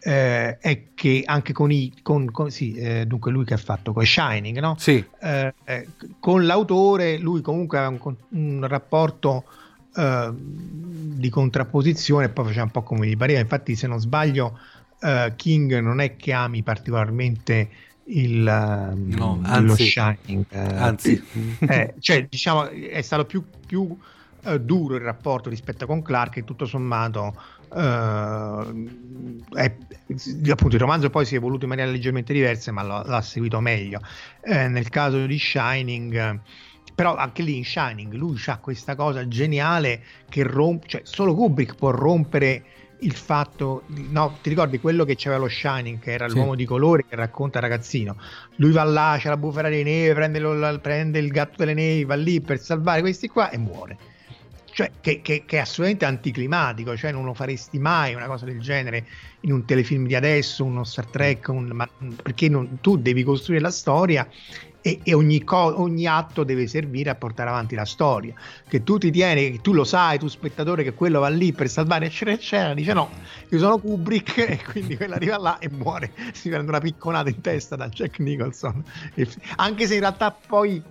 eh, è che anche con i con, con sì, eh, dunque lui che ha fatto con Shining no? sì. Eh, eh con l'autore lui comunque aveva un, un rapporto eh, di contrapposizione e poi faceva un po' come gli pareva infatti se non sbaglio uh, King non è che ami particolarmente il, no, anzi, lo Shining. Anzi, eh, cioè, diciamo, è stato più, più eh, duro il rapporto rispetto con Clark e tutto sommato Uh, è, appunto il romanzo poi si è evoluto in maniera leggermente diversa ma lo, l'ha seguito meglio eh, nel caso di Shining però anche lì in Shining lui ha questa cosa geniale che rompe cioè solo Kubrick può rompere il fatto no ti ricordi quello che c'era lo Shining che era sì. l'uomo di colore che racconta ragazzino lui va là c'è la bufera di neve prende, lo, prende il gatto delle nevi va lì per salvare questi qua e muore cioè, che, che, che, è assolutamente anticlimatico, cioè non lo faresti mai una cosa del genere in un telefilm di adesso, uno Star Trek, un, ma, perché non, tu devi costruire la storia e, e ogni, co- ogni, atto deve servire a portare avanti la storia. Che tu ti tieni, che tu lo sai, tu spettatore, che quello va lì per salvare, eccetera, eccetera, dice no, io sono Kubrick e quindi quello arriva là e muore, si prende una picconata in testa da Jack Nicholson, anche se in realtà poi...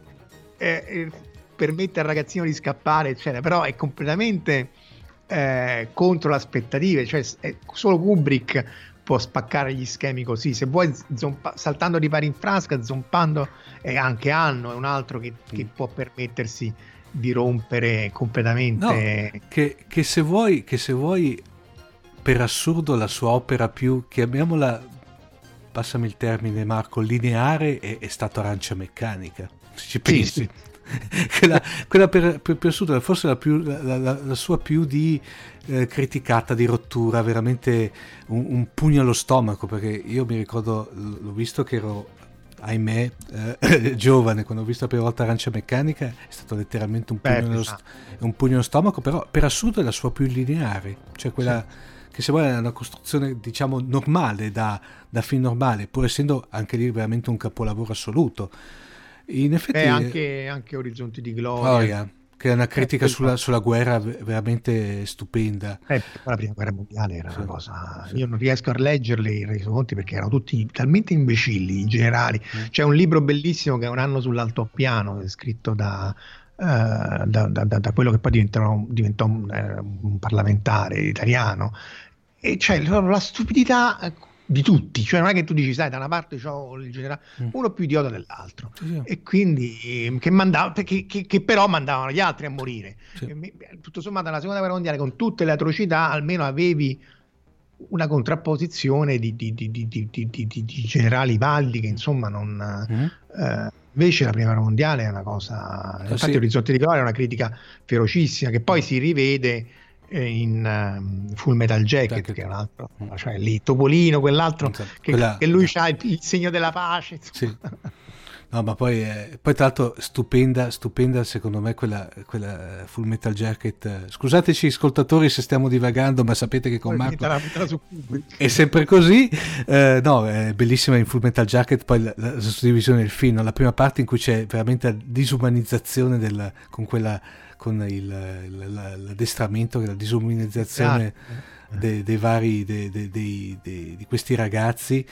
Eh, eh permette al ragazzino di scappare, eccetera, però è completamente eh, contro le aspettative, cioè solo Kubrick può spaccare gli schemi così, se vuoi zompa- saltando di pari in frasca, zompando, e anche Anno è un altro che, che può permettersi di rompere completamente. No, che, che, se vuoi, che se vuoi, per assurdo, la sua opera più, chiamiamola, passami il termine Marco, lineare è, è stato Arancia Meccanica. Se ci pensi. Sì, sì. quella, quella per, per, per forse la, più, la, la, la, sua più di eh, criticata, di rottura, veramente un, un, pugno allo stomaco, perché io mi ricordo, l'ho visto che ero, ahimè, eh, giovane, quando ho visto la prima volta Arancia Meccanica, è stato letteralmente un pugno, Beh, nello, un pugno allo stomaco, però per assurdo è la sua più lineare, cioè quella... Sì che se vuole è una costruzione diciamo normale da, da film normale pur essendo anche lì veramente un capolavoro assoluto in effetti, eh, anche, anche, Orizzonti di Gloria. Oh, che è una critica eh, sulla, sulla, guerra veramente stupenda. Eh, la prima guerra mondiale era sì, una cosa. Sì. Io non riesco a leggerli i resoconti perché erano tutti talmente imbecilli in generale. Mm. C'è un libro bellissimo che è Un anno sull'altopiano, scritto da, uh, da, da, da, quello che poi diventò, diventò un, uh, un parlamentare italiano. E c'è la stupidità di tutti, cioè non è che tu dici, sai, da una parte c'ho il generale, mm. uno più idiota dell'altro, sì, sì. e quindi che, mandava, che, che, che, però mandavano gli altri a morire. Sì. E, tutto sommato, nella seconda guerra mondiale, con tutte le atrocità, almeno avevi una contrapposizione di, di, di, di generali validi che insomma non. Mm. Eh, invece la prima guerra mondiale è una cosa. Ah, infatti, Orizzonte di Gloria è una critica ferocissima che poi si rivede in um, Full Metal Jacket, Jacket, che è un altro, mm. cioè lì Topolino, quell'altro esatto. che, Quella... che, lui ha il, il, segno della pace. Sì. No, ma poi, eh, poi, tra l'altro stupenda, stupenda secondo me quella, quella Full Metal Jacket. Scusateci ascoltatori se stiamo divagando, ma sapete che con Marco è sempre così. Eh, no, è bellissima in Full Metal Jacket, poi la, la, la suddivisione del film, la prima parte in cui c'è veramente la disumanizzazione del, con quella con il, l'addestramento, la disumanizzazione ah. dei, dei vari dei, dei, di questi ragazzi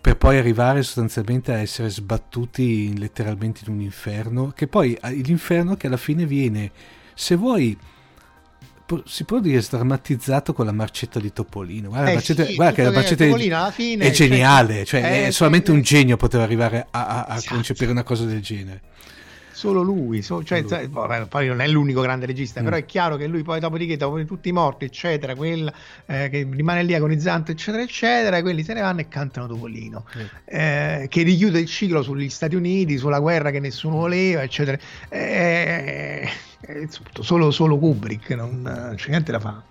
per poi arrivare sostanzialmente a essere sbattuti letteralmente in un inferno, che poi l'inferno che alla fine viene, se vuoi, si può dire sdrammatizzato con la marcetta di Topolino. Guarda, eh marcetta, sì, guarda che la marcetta è, fine, è geniale, cioè, cioè, eh, solamente un genio poteva arrivare a, a, a esatto. concepire una cosa del genere solo lui, so, cioè, lui. Vabbè, poi non è l'unico grande regista, mm. però è chiaro che lui poi dopodiché, dopo tutti i morti, eccetera, quella eh, che rimane lì agonizzante, eccetera, eccetera, quelli se ne vanno e cantano Topolino, mm. eh, che richiude il ciclo sugli Stati Uniti, sulla guerra che nessuno voleva, eccetera. Eh, eh solo, solo Kubrick, non c'è niente da fare.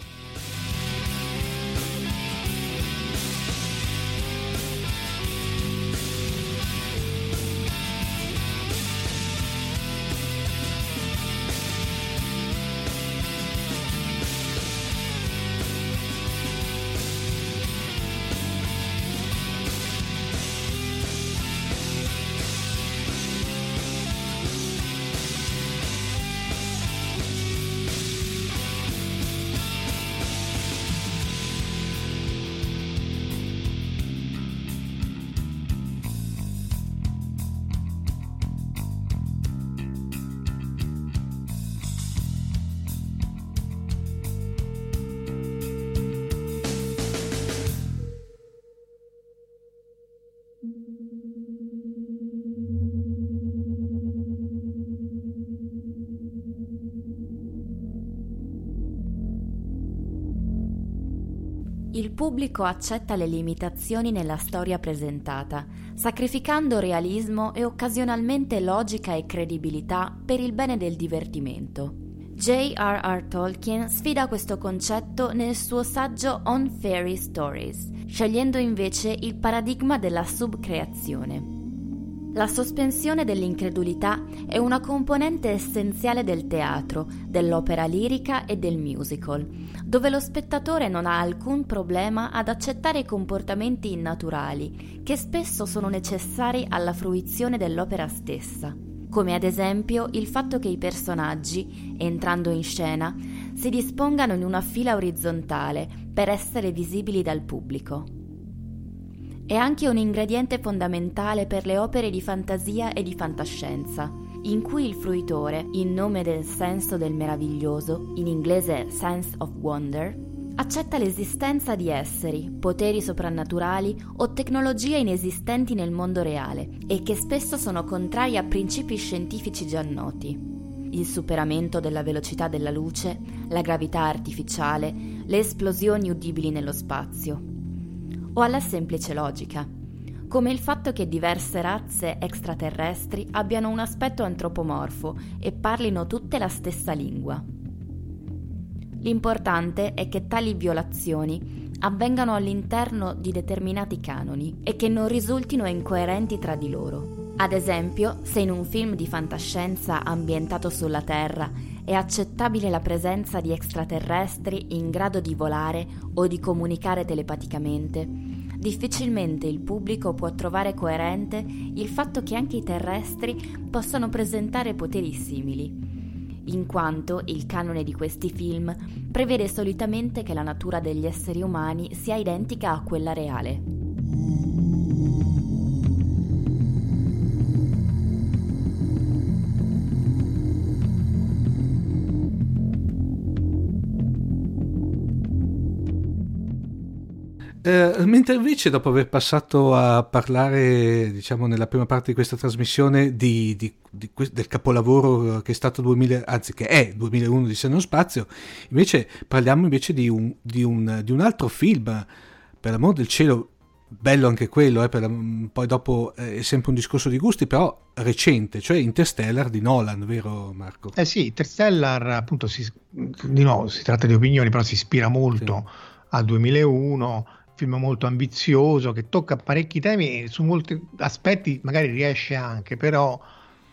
Il pubblico accetta le limitazioni nella storia presentata, sacrificando realismo e occasionalmente logica e credibilità per il bene del divertimento. J.R.R. Tolkien sfida questo concetto nel suo saggio On Fairy Stories, scegliendo invece il paradigma della subcreazione. La sospensione dell'incredulità è una componente essenziale del teatro, dell'opera lirica e del musical, dove lo spettatore non ha alcun problema ad accettare i comportamenti innaturali, che spesso sono necessari alla fruizione dell'opera stessa, come ad esempio il fatto che i personaggi, entrando in scena, si dispongano in una fila orizzontale per essere visibili dal pubblico è anche un ingrediente fondamentale per le opere di fantasia e di fantascienza, in cui il fruitore, in nome del senso del meraviglioso, in inglese sense of wonder, accetta l'esistenza di esseri, poteri soprannaturali o tecnologie inesistenti nel mondo reale e che spesso sono contrari a principi scientifici già noti. Il superamento della velocità della luce, la gravità artificiale, le esplosioni udibili nello spazio, o alla semplice logica, come il fatto che diverse razze extraterrestri abbiano un aspetto antropomorfo e parlino tutte la stessa lingua. L'importante è che tali violazioni avvengano all'interno di determinati canoni e che non risultino incoerenti tra di loro. Ad esempio, se in un film di fantascienza ambientato sulla Terra è accettabile la presenza di extraterrestri in grado di volare o di comunicare telepaticamente, difficilmente il pubblico può trovare coerente il fatto che anche i terrestri possano presentare poteri simili, in quanto il canone di questi film prevede solitamente che la natura degli esseri umani sia identica a quella reale. Eh, mentre invece dopo aver passato a parlare, diciamo, nella prima parte di questa trasmissione di, di, di, del capolavoro che è stato 2000, anzi che è 2001 di Seno Spazio, invece parliamo invece di un, un, un altro film, per l'amor del cielo, bello anche quello, eh, per, poi dopo eh, è sempre un discorso di gusti, però recente, cioè Interstellar di Nolan, vero Marco? Eh sì, Interstellar appunto si, di nuovo si tratta di opinioni, però si ispira molto sì. al 2001 film molto ambizioso che tocca parecchi temi e su molti aspetti magari riesce anche, però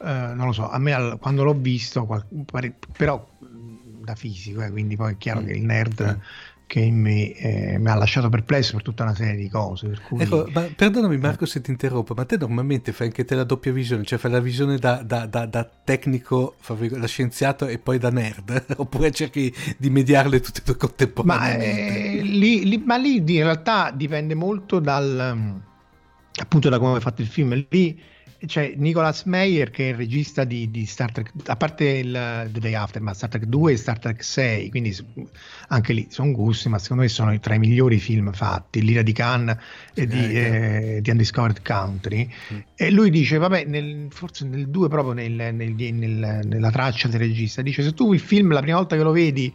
eh, non lo so, a me quando l'ho visto, però da fisico, eh, quindi poi è chiaro mm. che il nerd che me eh, mi ha lasciato perplesso per tutta una serie di cose. Cui... Ecco, ma perdonami Marco se ti interrompo, ma te normalmente fai anche te la doppia visione, cioè fai la visione da, da, da, da tecnico, da scienziato e poi da nerd, oppure cerchi di mediarle tutte e due contemporaneamente? Ma, eh, lì, lì, ma lì in realtà dipende molto dal, appunto da come è fatto il film, lì c'è Nicolas Meyer che è il regista di, di, Star Trek, a parte il The Day After, ma Star Trek 2 e Star Trek 6, quindi anche lì sono gusti, ma secondo me sono tra i migliori film fatti, l'ira di Cannes e di, eh, eh, di Undiscovered Country. Mm. E lui dice, vabbè, nel, forse nel 2 proprio nel, nel, nella traccia del regista, dice se tu il film la prima volta che lo vedi,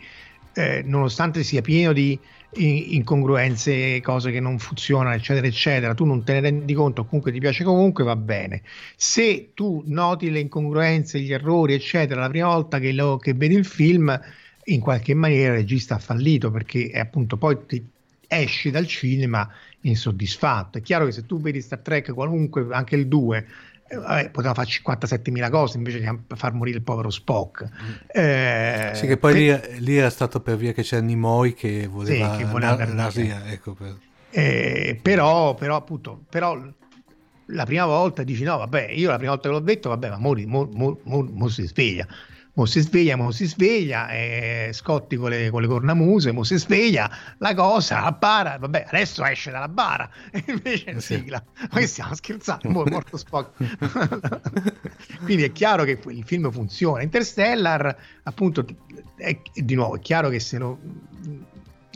eh, nonostante sia pieno di incongruenze, cose che non funzionano, eccetera, eccetera, tu non te ne rendi conto, comunque ti piace comunque, va bene. Se tu noti le incongruenze, gli errori, eccetera, la prima volta che, lo, che vedi il film, in qualche maniera il regista ha fallito perché appunto poi ti esci dal cinema insoddisfatto. È chiaro che se tu vedi Star Trek qualunque, anche il 2, eh, vabbè, poteva fare 57.000 cose invece di far morire il povero Spock. Mm. Eh, sì, che poi per... lì, lì, era stato per via che c'è Nimoy che voleva, sì, che voleva andare via. Ecco, per... eh, però, però, appunto, però la prima volta dici no, vabbè, io la prima volta che l'ho detto, vabbè, ma mori, mo, mo, mo, mo si sveglia. Mo si sveglia, mo si sveglia, eh, Scotti con le, con le cornamuse, mo si sveglia, la cosa, la bara, vabbè, adesso esce dalla bara, e invece è sì. sigla. Ma che stiamo scherzando, mo è morto Spock. Quindi è chiaro che il film funziona. Interstellar, appunto, è, di nuovo, è chiaro che se lo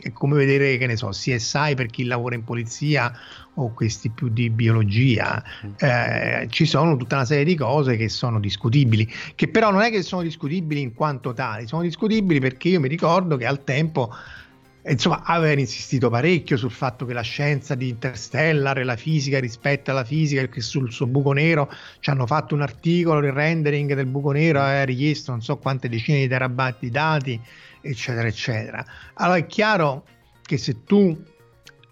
è come vedere, che ne so, CSI per chi lavora in polizia o questi più di biologia. Mm. Eh, ci sono tutta una serie di cose che sono discutibili, che però non è che sono discutibili in quanto tali, sono discutibili perché io mi ricordo che al tempo insomma, aveva insistito parecchio sul fatto che la scienza di Interstellar e la fisica rispetto alla fisica, che sul suo buco nero ci hanno fatto un articolo, il rendering del buco nero ha richiesto non so quante decine di terabyte di dati, eccetera, eccetera. Allora è chiaro che se tu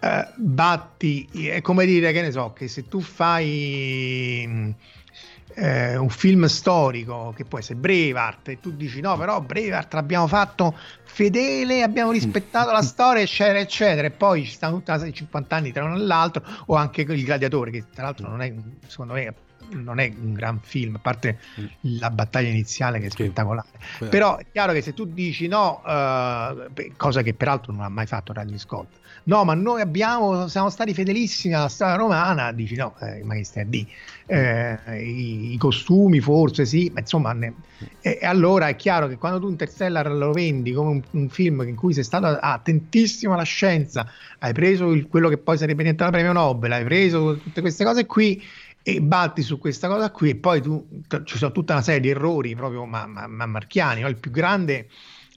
eh, batti, è come dire che ne so, che se tu fai eh, un film storico che può essere Brevart e tu dici no però Brevart l'abbiamo fatto fedele abbiamo rispettato la storia eccetera eccetera e poi ci stanno tutti 50 anni tra uno e l'altro o anche il gladiatore che tra l'altro non è secondo me non è un gran film, a parte mm. la battaglia iniziale che è spettacolare. Sì. Però è chiaro che se tu dici no, uh, cosa che peraltro non ha mai fatto Ridley Scott, no, ma noi abbiamo, siamo stati fedelissimi alla storia romana, dici no, eh, ma che stai a dire? Eh, i, i, costumi forse sì, ma insomma, ne, e, e, allora è chiaro che quando tu Interstellar lo vendi come un, un film in cui sei stato attentissimo alla scienza, hai preso il, quello che poi sarebbe diventato premio Nobel, hai preso tutte queste cose qui e batti su questa cosa qui e poi tu, ci sono tutta una serie di errori proprio ma, ma, ma marchiani, no? il più grande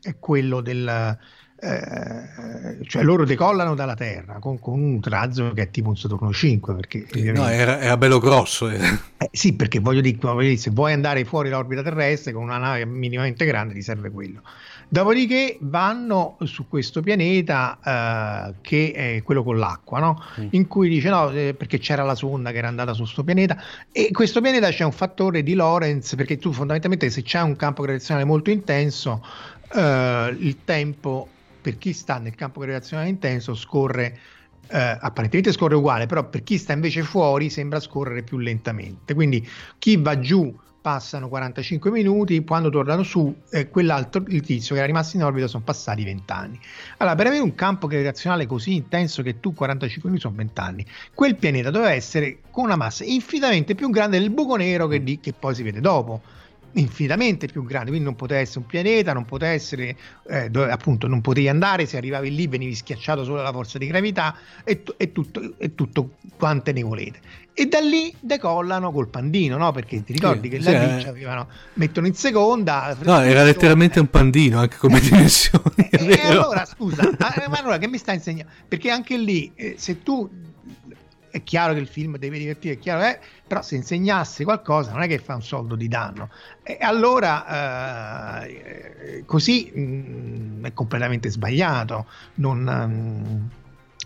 è quello del eh, cioè loro decollano dalla Terra con, con, un razzo che è tipo un Saturno 5 perché no, era, era, bello grosso eh. Eh, sì perché voglio dire, se vuoi andare fuori dall'orbita terrestre con una nave minimamente grande ti serve quello dopodiché vanno su questo pianeta eh, che è quello con l'acqua no? mm. in cui dice no eh, perché c'era la sonda che era andata su questo pianeta e questo pianeta c'è un fattore di Lorentz perché tu fondamentalmente se c'è un campo gravitazionale molto intenso Uh, il tempo per chi sta nel campo gravitazionale intenso scorre eh, apparentemente scorre uguale, però per chi sta invece fuori sembra scorrere più lentamente. Quindi chi va giù passano 45 minuti, quando tornano su, eh, quell'altro il tizio che era rimasto in orbita sono passati 20 anni. Allora, per avere un campo gravitazionale così intenso che tu 45 minuti sono 20 anni, quel pianeta doveva essere con una massa infinitamente più grande del buco nero che, di, che poi si vede dopo infinitamente più grande, quindi non poteva essere un pianeta, non poteva essere eh, dove appunto non potevi andare, se arrivavi lì venivi schiacciato solo dalla forza di gravità e, e, tutto, e tutto quante ne volete. E da lì decollano col pandino, no? Perché ti ricordi sì, che sì, là eh. avevano, mettono in seconda. No, era letteralmente un pandino anche come dimensioni. e, e allora scusa, ma, allora che mi sta insegnando? Perché anche lì, eh, se tu è chiaro che il film deve divertire, è chiaro, eh, però se insegnassi qualcosa non è che fa un soldo di danno. E allora eh, così mh, mm, è completamente sbagliato, non, mh, mm,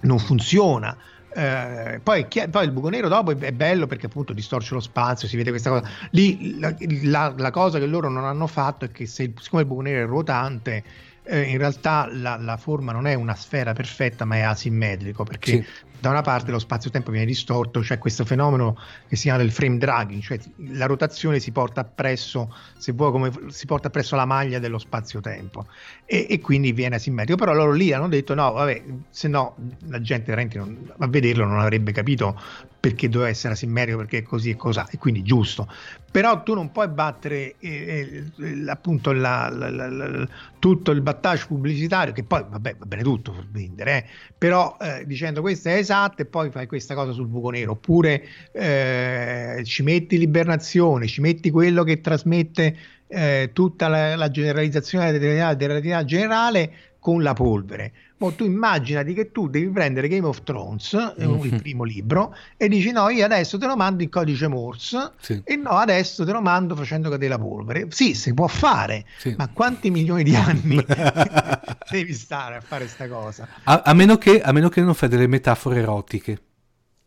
non funziona. Eh, poi, poi, il buco nero dopo è, bello perché appunto distorce lo spazio, si vede questa cosa. Lì la, la, la cosa che loro non hanno fatto è che se, siccome il buco nero è ruotante, eh, in realtà la, la, forma non è una sfera perfetta ma è asimmetrico perché sì da una parte lo spazio-tempo viene distorto, c'è cioè questo fenomeno che si chiama del frame dragging, cioè la rotazione si porta appresso, se vuoi, come, si porta appresso la maglia dello spazio-tempo e, e, quindi viene asimmetrico. Però loro lì hanno detto no, vabbè, se no la gente veramente non, a vederlo non avrebbe capito perché doveva essere asimmetrico, perché è così e cos'ha, e quindi giusto. Però tu non puoi battere eh, eh, appunto la, la, la, tutto il battage pubblicitario, che poi vabbè, va bene tutto per vendere, eh, però eh, dicendo questo è esatto e poi fai questa cosa sul buco nero, oppure eh, ci metti l'ibernazione, ci metti quello che trasmette eh, tutta la, generalizzazione della relatività generale con la polvere. Mo tu immaginati che tu devi prendere Game of Thrones, mm-hmm. il primo libro, e dici no, io adesso te lo mando in codice Morse sì. e no, adesso te lo mando facendo cadere la polvere. Sì, si può fare, sì. ma quanti milioni di anni devi stare a fare questa cosa? A, a, meno che, a meno che non fai delle metafore erotiche.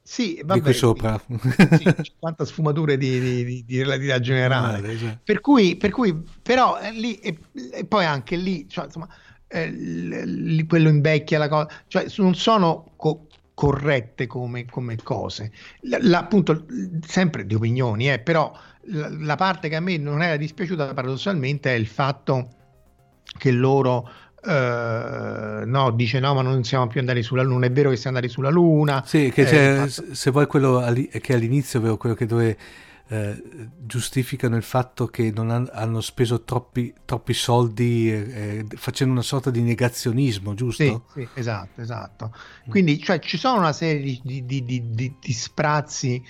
Sì, vabbè, di qui sopra. Sì, 50 sfumature di, di, di relatività generale. Cioè. per, cui, per cui, però, eh, lì, e, e, poi anche lì, cioè, insomma, eh, l, l, quello invecchia la cosa, cioè non sono co- corrette come, come cose. La, la, appunto, sempre di opinioni, eh, però la, la, parte che a me non era dispiaciuta paradossalmente è il fatto che loro Uh, no, dice no, ma non siamo più andati sulla Luna. È vero che siamo andati sulla Luna. Sì, che eh, se vuoi quello che all'inizio, quello che dove eh, giustificano il fatto che non han, hanno speso troppi, troppi soldi eh, facendo una sorta di negazionismo, giusto? Sì, sì esatto, esatto. Quindi cioè, ci sono una serie di, di, di, di sprazzi,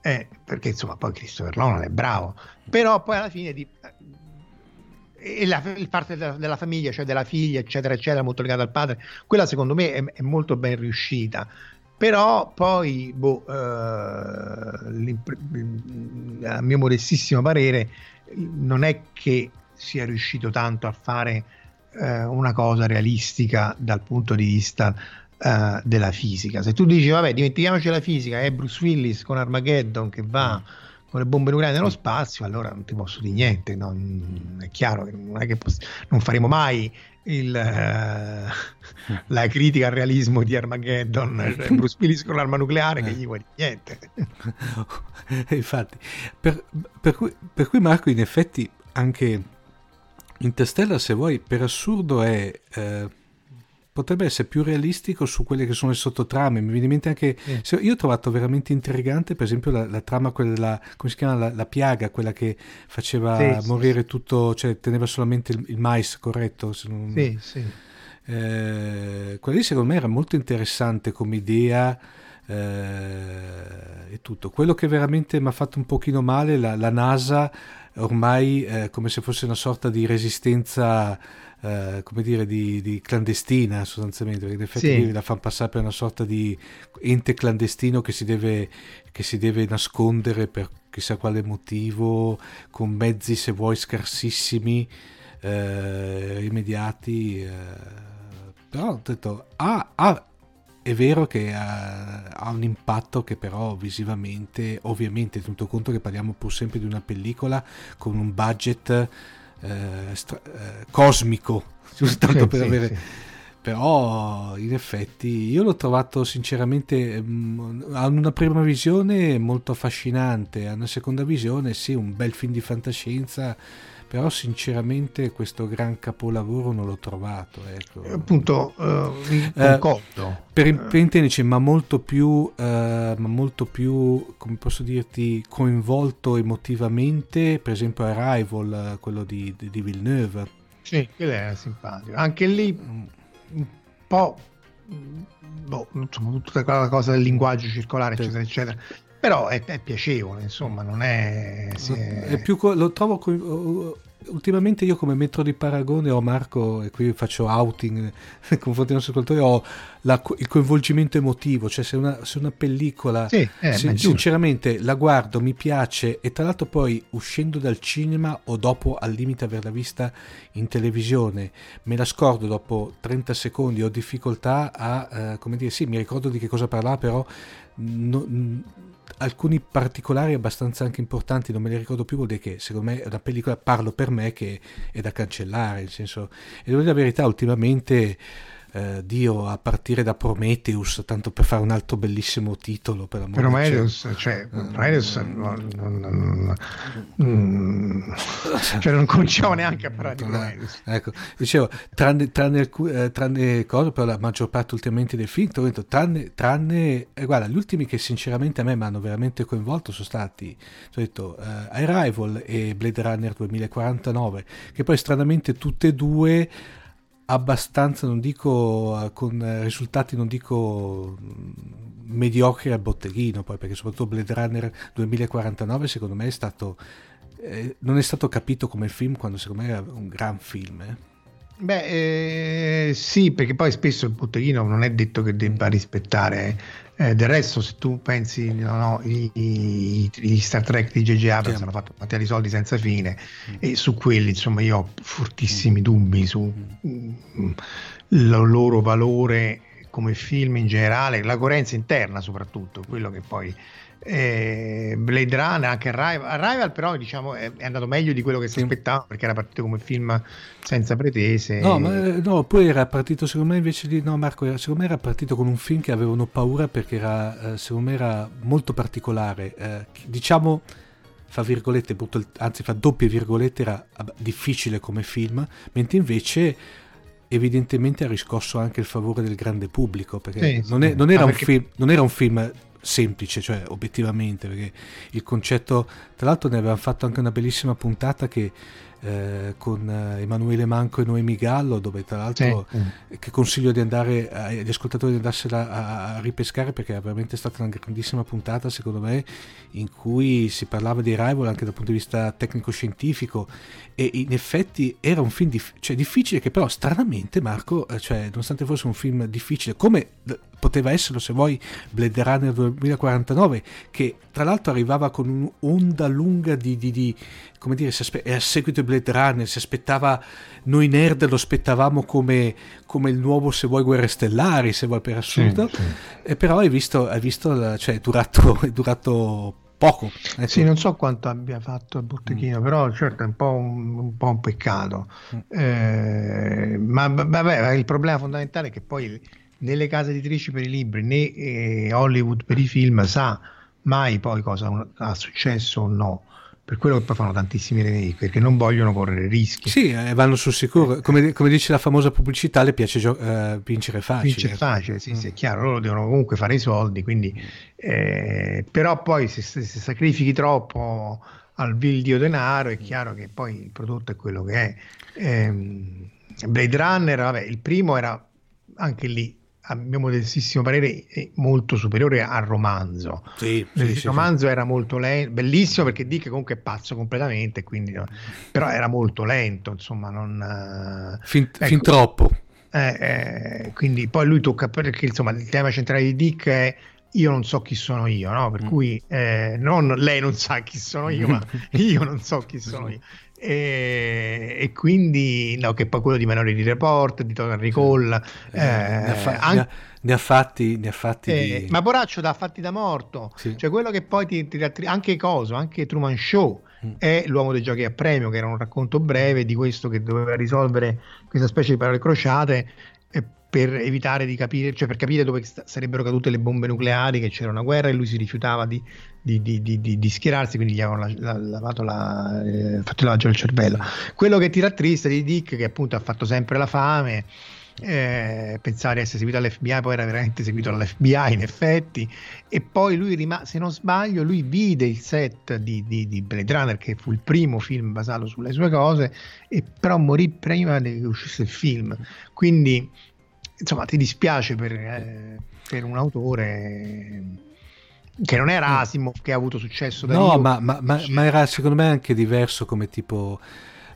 eh, perché insomma poi Christopher Nolan è bravo, però poi alla fine di, eh, e la, il parte della, della, famiglia, cioè della figlia, eccetera, eccetera, molto legata al padre, quella secondo me è, è molto ben riuscita però poi boh, eh, a mio modestissimo parere non è che sia riuscito tanto a fare eh, una cosa realistica dal punto di vista eh, della fisica se tu dici vabbè dimentichiamoci la fisica è Bruce Willis con Armageddon che va mm. Con le bombe nucleari nello spazio allora non ti posso dire niente no? è chiaro che non è che poss- non faremo mai il, uh, la critica al realismo di Armageddon, cioè Bruce Willis con l'arma nucleare che gli vuoi niente. Infatti, per, per, cui, per, cui, Marco in effetti anche Interstellar se vuoi per assurdo è... Eh, potrebbe essere più realistico su quelle che sono le sottotrame. Mi viene in mente anche. Yeah. Io ho trovato veramente intrigante, per esempio, la, la trama, quella della, come si chiama? La, la piaga, quella che faceva sì, morire sì, tutto, cioè teneva solamente il, il mais, corretto? Non... Sì, sì. Eh, quella lì secondo me era molto interessante come idea. Eh, e tutto quello che veramente mi ha fatto un pochino male la, la NASA ormai eh, come se fosse una sorta di resistenza eh, come dire, di, di, clandestina sostanzialmente, perché in effetti sì. la fanno passare per una sorta di ente clandestino che si deve, che si deve nascondere per chissà quale motivo, con mezzi se vuoi scarsissimi, eh, immediati. Eh. Però ho detto, ah, ah, è vero che ha, ha, un impatto che però visivamente, ovviamente tenuto conto che parliamo pur sempre di una pellicola con un budget eh, stra- eh, cosmico, giusto tanto per sì, avere... Sì. Però in effetti io l'ho trovato sinceramente mh, a una prima visione molto affascinante, a una seconda visione sì, un bel film di fantascienza però sinceramente questo gran capolavoro non l'ho trovato. Ecco. Eh, appunto, uh, concordo. Uh, per, per intenderci, ma molto più, ma molto più, come posso dirti, coinvolto emotivamente, per esempio Arrival, quello di, di, Villeneuve. Sì, quello era simpatico. Anche lì mm. un po'... Boh, insomma, tutta quella cosa del linguaggio circolare, eccetera, eccetera però è, è, piacevole, insomma, non è... è... è più, lo trovo ultimamente io come metro di paragone ho Marco, e qui faccio outing nei confronti dei nostri ascoltatori, ho la, il coinvolgimento emotivo, cioè se una, se una pellicola sì, eh, sin, sinceramente la guardo, mi piace e tra l'altro poi uscendo dal cinema o dopo al limite averla vista in televisione, me la scordo dopo 30 secondi, ho difficoltà a, eh, come dire, sì mi ricordo di che cosa parlava però... No, alcuni particolari abbastanza anche importanti, non me li ricordo più, vuol dire che secondo me è una pellicola, parlo per me, che è da cancellare, nel senso, e devo dire la verità, ultimamente eh, Dio a partire da Prometheus, tanto per fare un altro bellissimo titolo. Per Prometheus, cioè, uh, Prometheus uh, non, non, non, cioè non cominciamo neanche a parlare di Prometheus. Ecco, dicevo, tranne, tranne, eh, tranne cose, per la maggior parte ultimamente dei film, detto, tranne, tranne eh, guarda, gli ultimi che sinceramente a me mi hanno veramente coinvolto sono stati, ho detto, uh, Arrival e Blade Runner 2049, che poi stranamente tutte e due abbastanza, non dico eh, con risultati, non dico mm, mediocri al botteghino, poi perché soprattutto Blade Runner 2049 secondo me è stato eh, non è stato capito come film quando secondo me era un gran film. Eh. Beh, eh, sì, perché poi spesso il botteghino non è detto che debba rispettare. Eh, del resto, se tu pensi, no, no, i, i, i, Star Trek di J.J. Abrams hanno fatto quanti soldi senza fine, mm. e su quelli, insomma, io ho fortissimi mm. dubbi sul mm. loro valore come film in generale, la coerenza interna soprattutto, quello che poi eh, Blade Runner, anche Arrival, Arrival però diciamo è, è, andato meglio di quello che si aspettava perché era partito come film senza pretese. No, ma, eh, no, poi era partito secondo me invece di... No Marco, era, secondo me era partito con un film che avevano paura perché era, eh, secondo me era molto particolare. Eh, diciamo, fa virgolette, anzi fa doppie virgolette, era difficile come film, mentre invece evidentemente ha riscosso anche il favore del grande pubblico perché, sì, non, è, non, era ah, perché... film, non, era un film, semplice, cioè obiettivamente, perché il concetto, tra l'altro ne avevamo fatto anche una bellissima puntata che eh, con Emanuele Manco e Noemi Gallo, dove tra l'altro sì. Eh, che consiglio di andare agli ascoltatori di andarsela a, a, ripescare perché è veramente stata una grandissima puntata secondo me in cui si parlava di Rival anche dal punto di vista tecnico-scientifico e in effetti era un film dif- cioè, difficile che però stranamente Marco, eh, cioè, nonostante fosse un film difficile, come poteva esserlo se vuoi Blade Runner 2049 che tra l'altro arrivava con un'onda lunga di, di, di come dire, aspe- a seguito di Blade Runner si aspettava noi nerd lo aspettavamo come, come il nuovo se vuoi Guerre Stellari se vuoi per assurdo sì, sì. E però hai visto, hai visto cioè è durato, è durato poco. Eh sì, non so quanto abbia fatto il botteghino, mm. però certo è un po' un, un, po un peccato. Mm. Eh, ma vabbè, il problema fondamentale è che poi né case editrici per i libri né eh, Hollywood per i film sa mai poi cosa ha successo o no per quello che poi fanno tantissimi remake perché non vogliono correre rischi. Sì eh, vanno sul sicuro. Come, come, dice la famosa pubblicità le piace gio- eh, vincere facile vincere facile sì, mm. sì è chiaro. Loro devono comunque fare i soldi quindi eh, però poi se, se, se, sacrifichi troppo al vil dio denaro è chiaro che poi il prodotto è quello che è. Ehm, Blade Runner vabbè il primo era anche lì a mio modestissimo parere è molto superiore al romanzo. Sì, il sì, romanzo sì. era molto lento, bellissimo perché Dick comunque è pazzo completamente, quindi, però era molto lento, insomma, non... Eh, fin, ecco, fin troppo. Eh, eh, quindi poi lui tocca perché insomma il tema centrale di Dick è io non so chi sono io, no? Per mm. cui eh, non lei non sa chi sono io, ma io non so chi sono io. E, e, quindi no, che poi quello di Minority Report, di Total Recall, eh, ne, ha fa- an- ne, ha fatti, ne ha fatti eh, di... ma Boraccio da fatti da morto, sì. cioè quello che poi ti, ti anche Coso, anche Truman Show mm. è l'uomo dei giochi a premio, che era un racconto breve di questo che doveva risolvere questa specie di parole crociate per evitare di capire, cioè per capire dove sarebbero cadute le bombe nucleari, che c'era una guerra e lui si rifiutava di, di, di, di schierarsi, quindi gli avevano la, la, lavato la, eh, fatto il lavaggio del cervello. Quello che tira triste di Dick, che appunto ha fatto sempre la fame, eh, pensare di essere seguito all'FBI, poi era veramente seguito all'FBI in effetti, e poi lui rimase, se non sbaglio, lui vide il set di, di, di Blade Runner, che fu il primo film basato sulle sue cose, e però morì prima che uscisse il film. Quindi insomma ti dispiace per, eh, per un autore che non era Asimov che ha avuto successo da no ma, ma, ma, ma, era secondo me anche diverso come tipo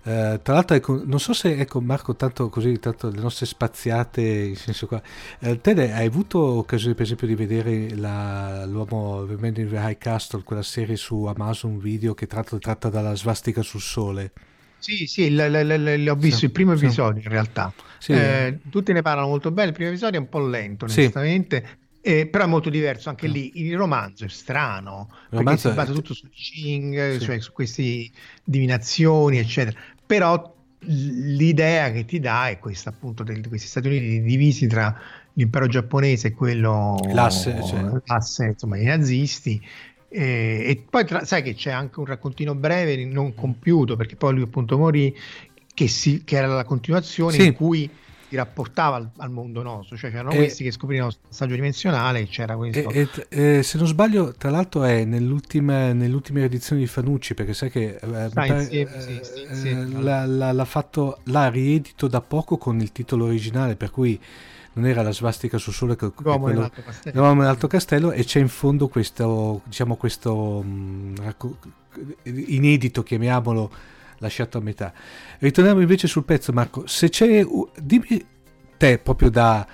eh, tra l'altro ecco, non so se ecco Marco tanto così tanto le nostre spaziate in senso qua eh, te hai avuto occasione per esempio di vedere la, l'uomo Man in the High Castle quella serie su Amazon Video che tratta, tratta dalla svastica sul sole sì, sì, l- l- l- ho visto sì, il primo episodio sì. in realtà. Sì. Eh, tutti ne parlano molto bene. Il primo episodio è un po' lento, onestamente. Eh, però è molto diverso anche lì. Il romanzo è strano il perché si basa tutto su Ching, cioè su queste divinazioni, eccetera. Però l'idea che ti dà è questa appunto di questi Stati Uniti divisi tra l'impero giapponese e quello l'asse, cioè. l'asse insomma i nazisti e, e poi tra, sai che c'è anche un raccontino breve non compiuto perché poi lui appunto morì che, si, che era la continuazione sì. in cui si rapportava al, al mondo nostro, cioè c'erano e, questi che scoprivano il passaggio dimensionale c'era questo. E, e, se non sbaglio, tra l'altro è nell'ultima, nell'ultima edizione di Fanucci, perché sai che eh, pare, insieme, sì, sì, eh, sì, l'ha, l'ha, l'ha, fatto, l'ha riedito da poco con il titolo originale, per cui non era la svastica sul sole che, l'uomo, quello, nell'alto castello. l'uomo nell'alto castello e c'è in fondo questo, diciamo questo mm, inedito, chiamiamolo, lasciato a metà. Ritorniamo invece sul pezzo, Marco. Se c'è, dimmi te proprio da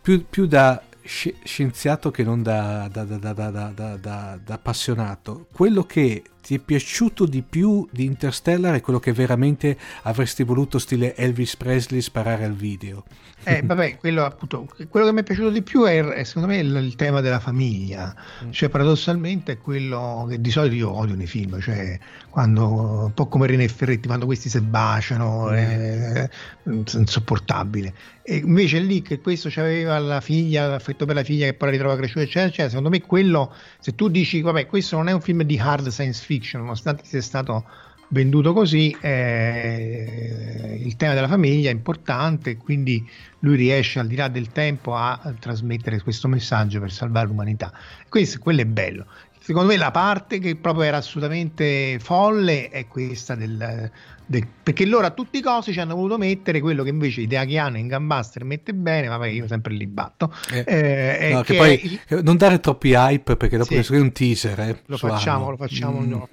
più, più da scienziato che non da, da, da, da, appassionato, quello che ti è piaciuto di più di Interstellar è quello che veramente avresti voluto stile Elvis Presley sparare al video. Eh, vabbè, quello, appunto, quello che mi è piaciuto di più è, è secondo me il, il, tema della famiglia, mm. cioè paradossalmente è quello che di solito io odio nei film, cioè quando, un po' come René Ferretti, quando questi si baciano, mm. è, è insopportabile. E invece lì che questo aveva la figlia, l'affetto per la figlia che poi la ritrova cresciuta, eccetera, eccetera, secondo me quello, se tu dici, vabbè, questo non è un film di hard science fiction, nonostante sia stato venduto così, eh, il tema della famiglia è importante, quindi lui riesce al di là del tempo a, trasmettere questo messaggio per salvare l'umanità. Questo, quello è bello. Secondo me la parte che proprio era assolutamente folle è questa del, del, perché loro a tutti i costi ci hanno voluto mettere quello che invece Idea Chiano in Gambaster mette bene, ma io sempre li batto. Eh, eh, che che poi, il... Non dare troppi hype perché dopo sì, è un teaser. Eh, lo, facciamo, lo facciamo, mm. no.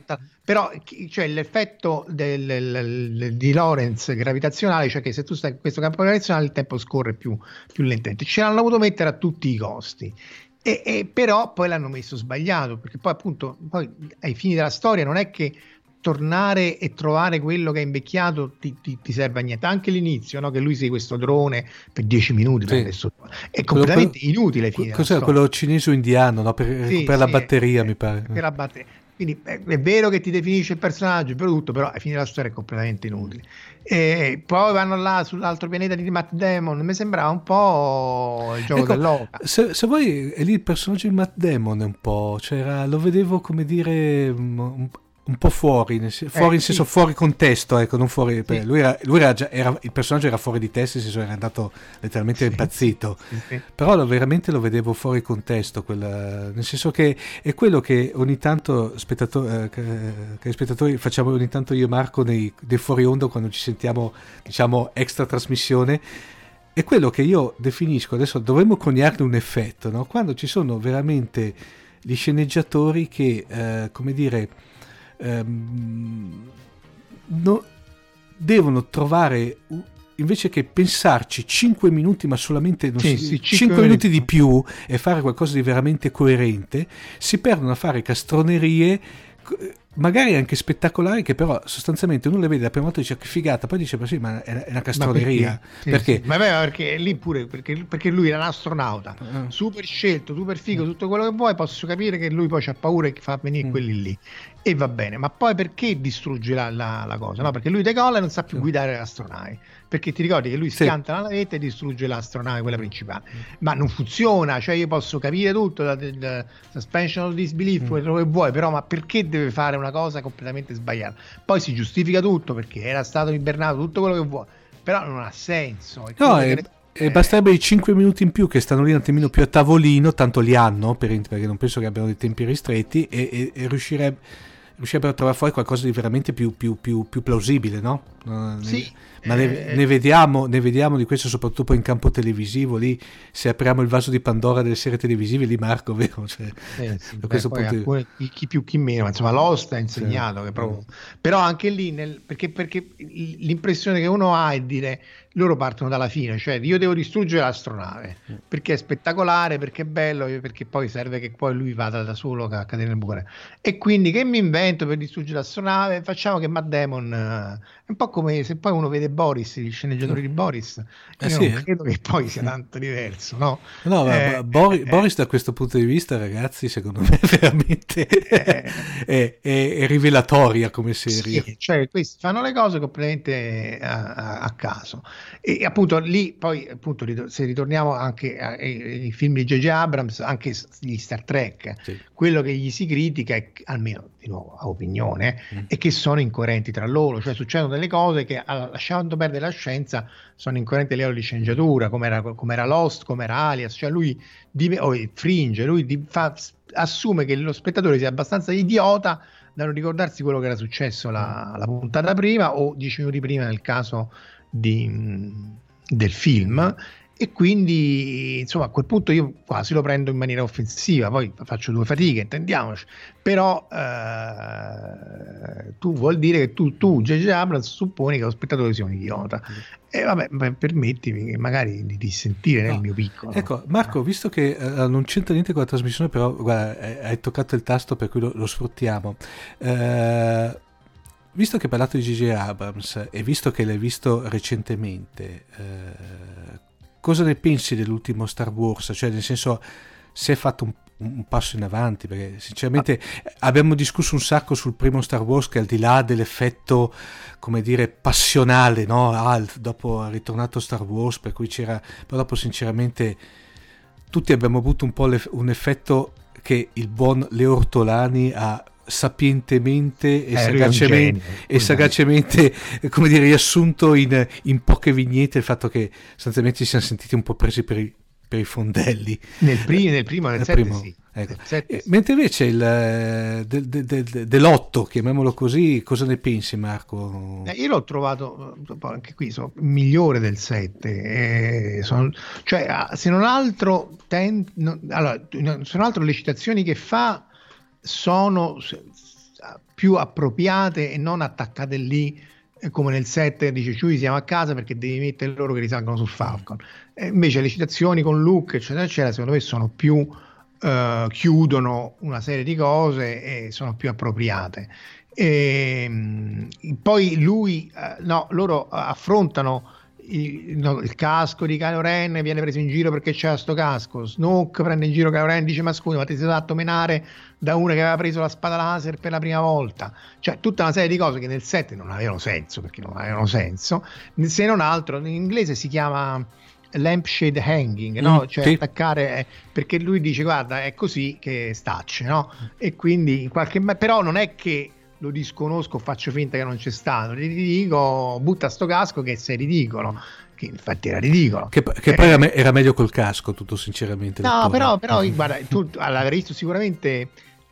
Però cioè, l'effetto del, del, di Lorenz gravitazionale, cioè che se tu stai in questo campo gravitazionale il tempo scorre più, più lentamente. Ce l'hanno voluto mettere a tutti i costi. E, e, però poi l'hanno messo sbagliato perché poi appunto poi ai fini della storia non è che tornare e trovare quello che è invecchiato ti, ti, ti serve a niente anche l'inizio no? che lui sei questo drone per dieci minuti sì. adesso, è completamente quello, inutile fine cos'è quello cinese o indiano no? per, sì, per sì, la batteria è, mi pare per la batteria quindi è, è, vero che ti definisce il personaggio, il prodotto, però alla fine della storia è completamente inutile. E poi vanno là sull'altro pianeta di Matt Damon. Mi sembrava un po' il gioco ecco, dell'oca. Se, se vuoi, è lì il personaggio di Matt Damon un po', cioè lo vedevo come dire un, un po' fuori, nel, fuori eh, in senso sì. fuori contesto, ecco, non fuori, sì. lui, era, lui era già, era, il personaggio era fuori di testa, nel senso era andato letteralmente sì. impazzito, però lo, veramente lo vedevo fuori contesto, quella, nel senso che è quello che ogni tanto spettatori, eh, che, che spettatori facciamo ogni tanto io e Marco nei, nei fuori onda quando ci sentiamo, diciamo, extra trasmissione, è quello che io definisco, adesso dovremmo coniarne un effetto, no? quando ci sono veramente gli sceneggiatori che, eh, come dire, ehm, no, devono trovare invece che pensarci 5 minuti ma solamente sì, si, sì, 5, 5 minuti di più e fare qualcosa di veramente coerente si perdono a fare castronerie magari anche spettacolari che però sostanzialmente uno le vede la prima volta e dice che figata poi dice ma sì ma è, una castroneria? Sì, perché? Sì. Ma beh, perché lì pure perché, perché, lui era un astronauta uh. super scelto super figo uh. tutto quello che vuoi posso capire che lui poi ha paura e fa venire uh. quelli lì e va bene, ma poi perché distrugge la, la, la cosa? No? Perché lui decolla e non sa più sì. guidare l'astronave. Perché ti ricordi che lui schianta sì. la navetta e distrugge l'astronave, quella principale. Ma non funziona, cioè io posso capire tutto, la, la suspension of disbelief, mm. quello che vuoi, però ma perché deve fare una cosa completamente sbagliata? Poi si giustifica tutto perché era stato ibernato, tutto quello che vuoi, però non ha senso. No, è... Che... E basterebbe i 5 minuti in più che stanno lì un attimino più a tavolino, tanto li hanno, perché non penso che abbiano dei tempi ristretti, e, e, e riuscirebbe riuscirebbero a trovare fuori qualcosa di veramente più, più, più, più plausibile, no? Sì, ma ne, eh, ne, vediamo, ne, vediamo, di questo soprattutto in campo televisivo, lì se apriamo il vaso di Pandora delle serie televisive, lì Marco, vero? Cioè, eh, sì, beh, alcune, chi più chi meno, insomma Lost ha insegnato sì. che proprio... Però anche lì, nel, perché, perché l'impressione che uno ha è dire loro partono dalla fine, cioè io devo distruggere l'astronave perché è spettacolare, perché è bello, perché poi serve che poi lui vada da solo a cadere nel buco. E quindi che mi invento per distruggere l'astronave? Facciamo che Matt Damon eh, è un po' come se poi uno vede Boris, gli sceneggiatori di Boris, eh io sì, non credo che poi sia tanto diverso, no? No, eh, Boris, eh, Boris, da questo punto di vista, ragazzi, secondo me veramente è, è, è, rivelatoria come serie. Sì, cioè questi fanno le cose completamente a, a, a caso. E appunto lì poi appunto se ritorniamo anche ai, film di J.J. Abrams, anche gli Star Trek, sì. quello che gli si critica è, almeno di nuovo a opinione, mm. è che sono incoerenti tra loro, cioè succedono delle cose che lasciando perdere la scienza sono incoerenti livello di sceneggiatura, come era, come era Lost, come era Alias, cioè lui di, o Fringe, lui di, fa, assume che lo spettatore sia abbastanza idiota da non ricordarsi quello che era successo la, la puntata prima o dieci minuti prima nel caso di, del film e quindi insomma a quel punto io quasi lo prendo in maniera offensiva poi faccio due fatiche intendiamoci però eh, tu vuol dire che tu, tu J.J. Abrams supponi che lo spettatore sia un idiota e vabbè permettimi magari di dissentire nel no. mio piccolo ecco Marco visto che eh, non c'entra niente con la trasmissione però guarda hai toccato il tasto per cui lo, lo sfruttiamo eh, visto che hai parlato di J.J. Abrams e visto che l'hai visto recentemente, eh, cosa ne pensi dell'ultimo Star Wars? Cioè, nel senso, si è fatto un, un passo in avanti? Perché sinceramente ah. abbiamo discusso un sacco sul primo Star Wars che al di là dell'effetto, come dire, passionale, no? Ah, dopo è ritornato Star Wars, per cui c'era... Però dopo sinceramente tutti abbiamo avuto un po' un effetto che il buon Leo Ortolani ha sapientemente e, eh, sagacemente, e sagacemente come dire, riassunto in, in, poche vignette il fatto che sostanzialmente ci siamo sentiti un po' presi per i, per i fondelli. Nel, pri- nel primo, nel, nel primo, sì. ecco. sette, sì. Mentre invece il, del, del, del, dell'otto, chiamiamolo così, cosa ne pensi Marco? Eh, io l'ho trovato, anche qui, so, migliore del 7. Eh, sono, cioè, ah, se non altro, ten, no, allora, se non altro le citazioni che fa sono più appropriate e non attaccate lì eh, come nel 7 dice Ciui siamo a casa perché devi mettere loro che risalgono sul Falcon. E invece le citazioni con Luke eccetera eccetera secondo me sono più uh, chiudono una serie di cose e sono più appropriate. E, um, poi lui uh, no loro affrontano il, no, il, casco di Kylo Ren viene preso in giro perché c'è sto casco. Snoke prende in giro Kylo Ren e dice: Ma scusa, ma ti sei fatto menare da uno che aveva preso la spada laser per la prima volta? Cioè, tutta una serie di cose che nel set non avevano senso perché non avevano senso. Se non altro, in inglese si chiama lampshade hanging, no? Mm, cioè sì. attaccare eh, perché lui dice: Guarda, è così che stacce, no? E quindi in qualche modo, però non è che lo disconosco, faccio finta che non c'è stato, gli dico butta sto casco che sei ridicolo, che infatti era ridicolo. Che, che eh, poi era, me- era, meglio col casco, tutto sinceramente. No, però, però guarda, tu allora, visto sicuramente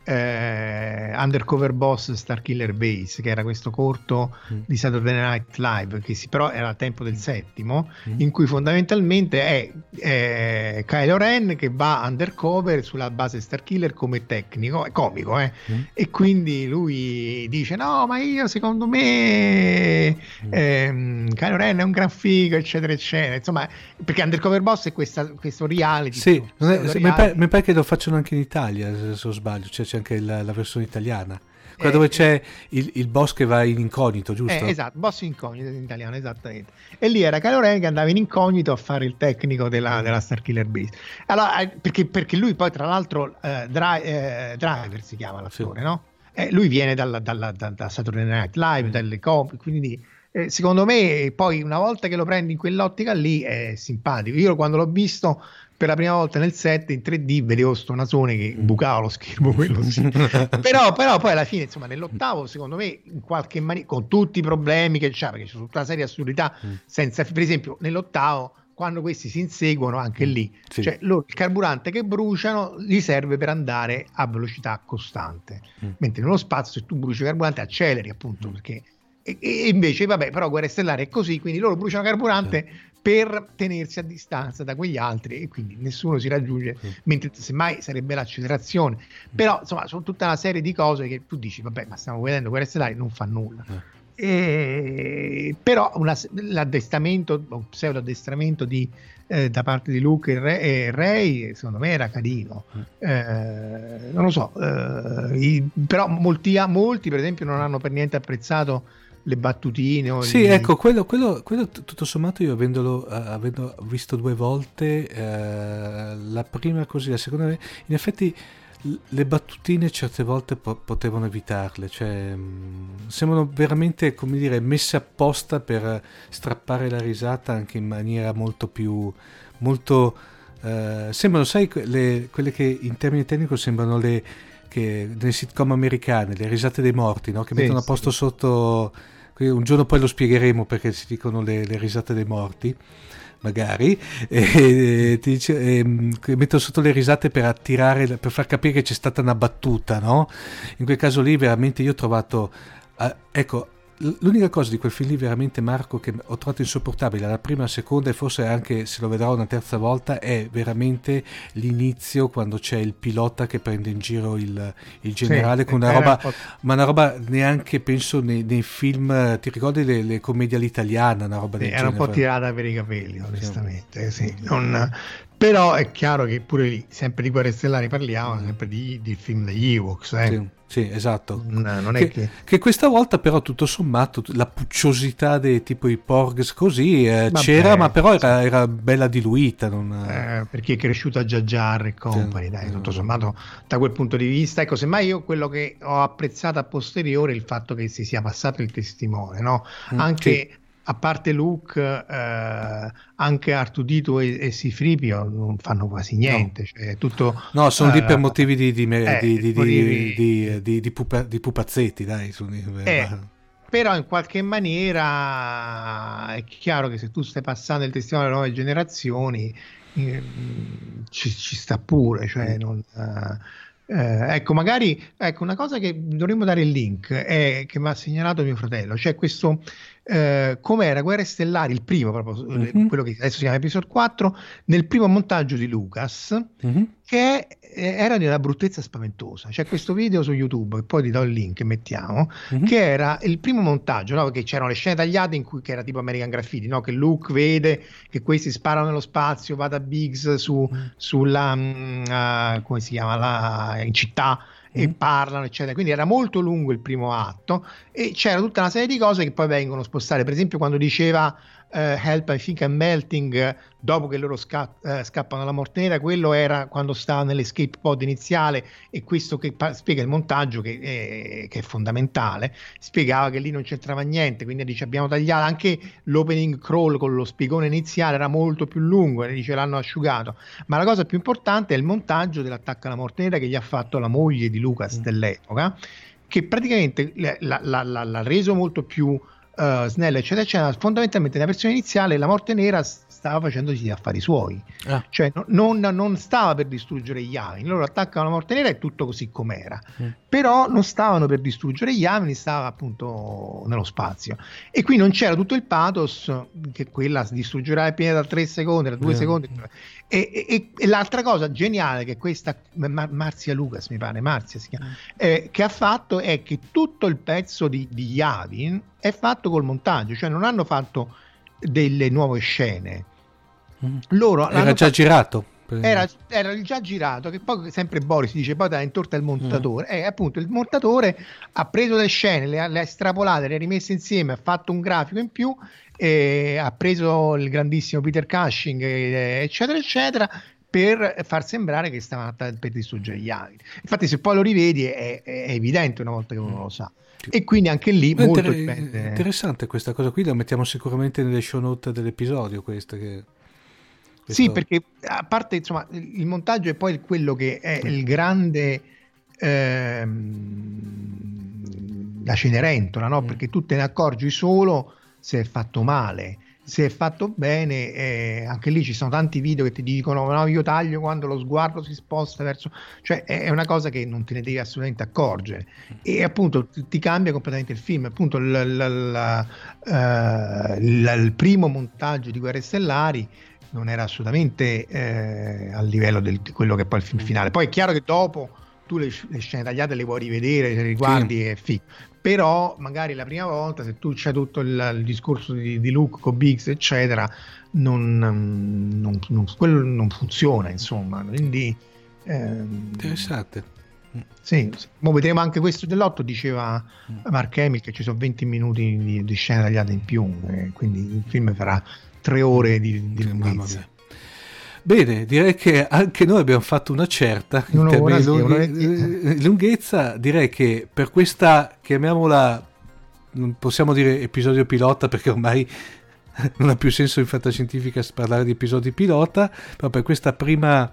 eh, Undercover Boss Starkiller Base, che era questo corto mm. di Saturday Night Live, che si, però era al tempo del settimo, mm. in cui fondamentalmente è, è, Kylo Ren che va undercover sulla base Starkiller come tecnico, è comico, eh? mm. e quindi lui dice: No, ma io secondo me mm. ehm, Kylo Ren è un gran figo, eccetera, eccetera. Insomma, perché Undercover Boss è questa, questo reality. Sì. Mi, pare, mi, pare, che lo facciano anche in Italia, se non sbaglio. Cioè, anche la, la versione italiana. Quella eh, dove c'è il, il, boss che va in incognito, giusto? Eh, esatto, boss incognito in italiano, esattamente. E lì era Kylo Ren che andava in incognito a fare il tecnico della, della Starkiller Base. Allora, eh, perché, perché, lui poi, tra l'altro, eh, Dri- eh, Driver si chiama l'attore, sì. no? Eh, lui viene dalla, dalla, da, da Saturday Night Live, dalle copie, quindi eh, secondo me poi una volta che lo prendi in quell'ottica lì è simpatico. Io quando l'ho visto per la prima volta nel set in 3D vedevo sto nasone che mm. bucava lo schermo quello sì. però, però, poi alla fine insomma nell'ottavo secondo me in qualche maniera con tutti i problemi che c'ha perché c'è tutta una serie di assurdità mm. senza per esempio nell'ottavo quando questi si inseguono anche mm. lì sì. cioè loro, il carburante che bruciano gli serve per andare a velocità costante mm. mentre nello spazio se tu bruci carburante acceleri appunto mm. perché e, invece vabbè però Guerre Stellari è così quindi loro bruciano carburante sì per tenersi a distanza da quegli altri e quindi nessuno si raggiunge, mm. mentre semmai sarebbe l'accelerazione. Mm. Però insomma, sono tutta una serie di cose che tu dici, vabbè, ma stiamo vedendo quelle stellari, non fa nulla. Mm. E, però una, l'addestramento, un pseudo addestramento di, eh, da parte di Luke e, Re, e Ray, secondo me era carino. Mm. Eh, non lo so, eh, i, però molti, molti, per esempio, non hanno per niente apprezzato le battutine. sì, gli... ecco, quello, quello, quello, tutto sommato io avendolo uh, avendo visto due volte, uh, la prima così, la seconda, in effetti le battutine certe volte po- potevano evitarle, cioè mh, mm, sembrano veramente come dire messe apposta per strappare la risata anche in maniera molto più molto eh, sembrano sai le, quelle che in termini tecnici sembrano le che nelle sitcom americane, le risate dei morti, no? che sì, mettono a posto sì. sotto un giorno poi lo spiegheremo perché si dicono le, le risate dei morti magari, e, ti dice, e, metto sotto le risate per attirare, per far capire che c'è stata una battuta, no? In quel caso lì veramente io ho trovato, eh, ecco, l'unica cosa di quel film lì veramente Marco che ho trovato insopportabile la prima, la seconda e forse anche se lo vedrò una terza volta è veramente l'inizio quando c'è il pilota che prende in giro il, il generale sì, con una roba un ma una roba neanche penso nei, nei film ti ricordi le, le commedie all'italiana una roba sì, del era genere un po' tirata per i capelli onestamente sì. Non, però è chiaro che pure lì, sempre di Guerre Stellari parliamo, sempre di, di film degli Ewoks. Eh. Sì, sì, esatto. Non, non che, che... che, questa volta però tutto sommato la pucciosità dei tipo i Porgs così eh, c'era, ma però era, era bella diluita. Non... Eh, perché è cresciuta già Jar e company, sì. dai, tutto sommato da quel punto di vista. Ecco, semmai io quello che ho apprezzato a posteriore è il fatto che si sia passato il testimone, no? Mm, Anche... Sì a parte Luke, eh, anche Artudito e, e Sifripio non fanno quasi niente. No, cioè, tutto, no sono lì per eh, motivi di, di, eh, di, di, di, di, pupa, di pupazzetti, dai. Sono, eh, però in qualche maniera è chiaro che se tu stai passando il testimone alle nuove generazioni eh, ci, ci, sta pure, cioè mm. non... Eh, ecco, magari ecco, una cosa che dovremmo dare il link è che mi ha segnalato mio fratello, cioè questo eh, come era Guerre Stellari, il primo proprio, mm-hmm. quello che adesso si chiama Episode 4, nel primo montaggio di Lucas, mm-hmm. che eh, era di una bruttezza spaventosa. C'è questo video su YouTube, che poi ti do il link mettiamo, mm-hmm. che era il primo montaggio, no? perché c'erano le scene tagliate in cui era tipo American Graffiti, no? che Luke vede che questi sparano nello spazio, va da Biggs su, mm. sulla, uh, come si chiama, la, in città, e mm. parlano, eccetera. Quindi era molto lungo il primo atto e c'era tutta una serie di cose che poi vengono spostate. Per esempio, quando diceva uh, Help, I think I'm melting, dopo che loro sca- uh, scappano alla morte nera, quello era quando stava nell'escape pod iniziale e questo che pa- spiega il montaggio che è, che è, fondamentale, spiegava che lì non c'entrava niente, quindi dice abbiamo tagliato anche l'opening crawl con lo spiegone iniziale era molto più lungo e dice l'hanno asciugato, ma la cosa più importante è il montaggio dell'attacco alla morte nera che gli ha fatto la moglie di Lucas mm. dell'epoca, che praticamente l'ha reso molto più uh, snella, eccetera, eccetera, fondamentalmente nella versione iniziale la morte nera stava facendosi gli affari suoi, ah. cioè no, non, non, stava per distruggere gli Yavin, loro attaccano la morte nera e tutto così com'era, mm. però non stavano per distruggere gli Yavin, stava appunto nello spazio e qui non c'era tutto il pathos che quella distruggerà il pianeta da 3 secondi, da 2 mm. secondi e, e, e, l'altra cosa geniale che questa Mar- Marzia Lucas mi pare, Marzia si chiama, mm. eh, che ha fatto è che tutto il pezzo di, di Yavin è fatto col montaggio, cioè non hanno fatto delle nuove scene. Mm. Loro era già fatto, girato. Era, era, già girato, che poi sempre Boris dice poi da intorta il montatore. Mm. E appunto il montatore ha preso le scene, le ha, le ha estrapolate, le ha rimesse insieme, ha fatto un grafico in più, ha preso il grandissimo Peter Cushing, eccetera, eccetera, per far sembrare che stava per distruggere gli altri. Infatti, se poi lo rivedi, è, è evidente una volta che uno lo sa. E quindi anche lì È molto inter- interessante questa cosa qui, la mettiamo sicuramente nelle show note dell'episodio. Questa che... Questo... Sì, perché a parte insomma, il montaggio è poi quello che è il grande ehm, la Cenerentola, no? Mm. perché tu te ne accorgi solo se è fatto male se è fatto bene, eh, anche lì ci sono tanti video che ti dicono: No, io taglio quando lo sguardo si sposta verso, cioè è una cosa che non te ne devi assolutamente accorgere. E appunto ti, cambia completamente il film. Appunto, l, l, l, uh, il primo montaggio di Guerre Stellari non era assolutamente eh, al livello del, di quello che è poi il film finale. Poi è chiaro che dopo tu le, le scene tagliate le vuoi rivedere, le riguardi sì. e figo però magari la prima volta se tu c'è tutto il, il discorso di, di Luke con Biggs eccetera non, non, non, quello non funziona insomma. Quindi ehm, interessante. Sì, sì. vedremo anche questo dell'otto diceva mm. Mark Hamill che ci sono 20 minuti di, di scena tagliata in più eh, quindi il film farà tre ore di, di lunghezza Bene, direi che anche noi abbiamo fatto una certa in no, termini di lunghe, eh, lunghezza. Direi che per questa, chiamiamola, non possiamo dire episodio pilota perché ormai non ha più senso in fantascientifica parlare di episodi pilota, però per questa prima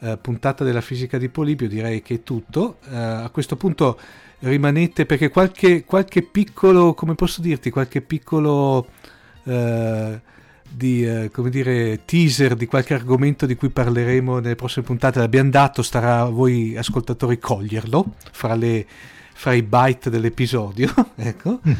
eh, puntata della fisica di Polibio direi che è tutto. Eh, a questo punto rimanete perché qualche, qualche piccolo, come posso dirti, qualche piccolo... Eh, di eh, come dire, teaser di qualche argomento di cui parleremo nelle prossime puntate l'abbiamo dato, starà a voi ascoltatori coglierlo fra, le, fra i byte dell'episodio. ecco. Mm.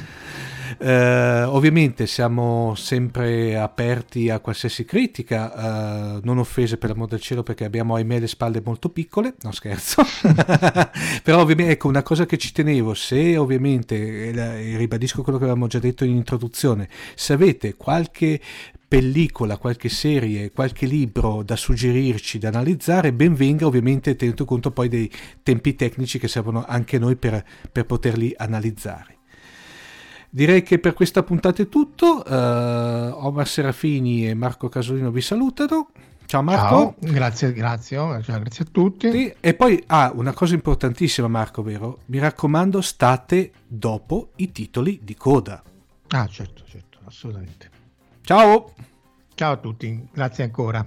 Eh, ovviamente siamo sempre aperti a qualsiasi critica, eh, non offese per l'amor del cielo perché abbiamo ahimè le spalle molto piccole, no scherzo, però ovviamente ecco una cosa che ci tenevo, se ovviamente, e ribadisco quello che avevamo già detto in introduzione, se avete qualche pellicola, qualche serie, qualche libro da suggerirci, da analizzare, ben venga ovviamente tenuto conto poi dei tempi tecnici che servono anche noi per, per poterli analizzare. Direi che per questa puntata è tutto. Uh, Omar Serafini e Marco Casolino vi salutano. Ciao Marco. Ciao, grazie, grazie, grazie a tutti. E poi, ah, una cosa importantissima Marco, vero? Mi raccomando, state dopo i titoli di coda. Ah, certo, certo, assolutamente. Ciao. Ciao a tutti, grazie ancora.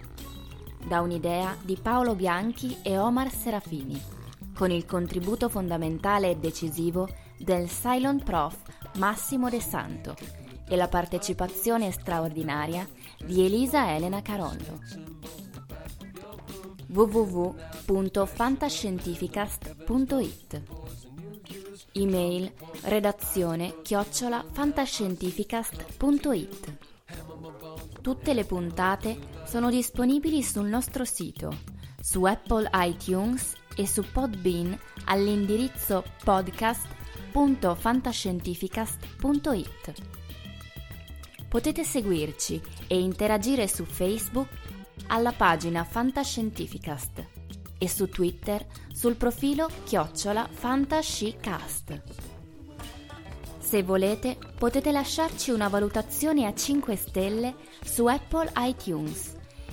Da un'idea di Paolo Bianchi e Omar Serafini, con il contributo fondamentale e decisivo del Cylon Prof Massimo De Santo e la partecipazione straordinaria di Elisa Elena Carollo. www.fantascientificast.it Email redazione chiocciola fantascientificast.it Tutte le puntate sono disponibili sul nostro sito, su Apple iTunes e su Podbean all'indirizzo podcast.fantascientificast.it. Potete seguirci e interagire su Facebook alla pagina Fantascientificast e su Twitter sul profilo chiocciola fantascicast. Se volete potete lasciarci una valutazione a 5 stelle su Apple iTunes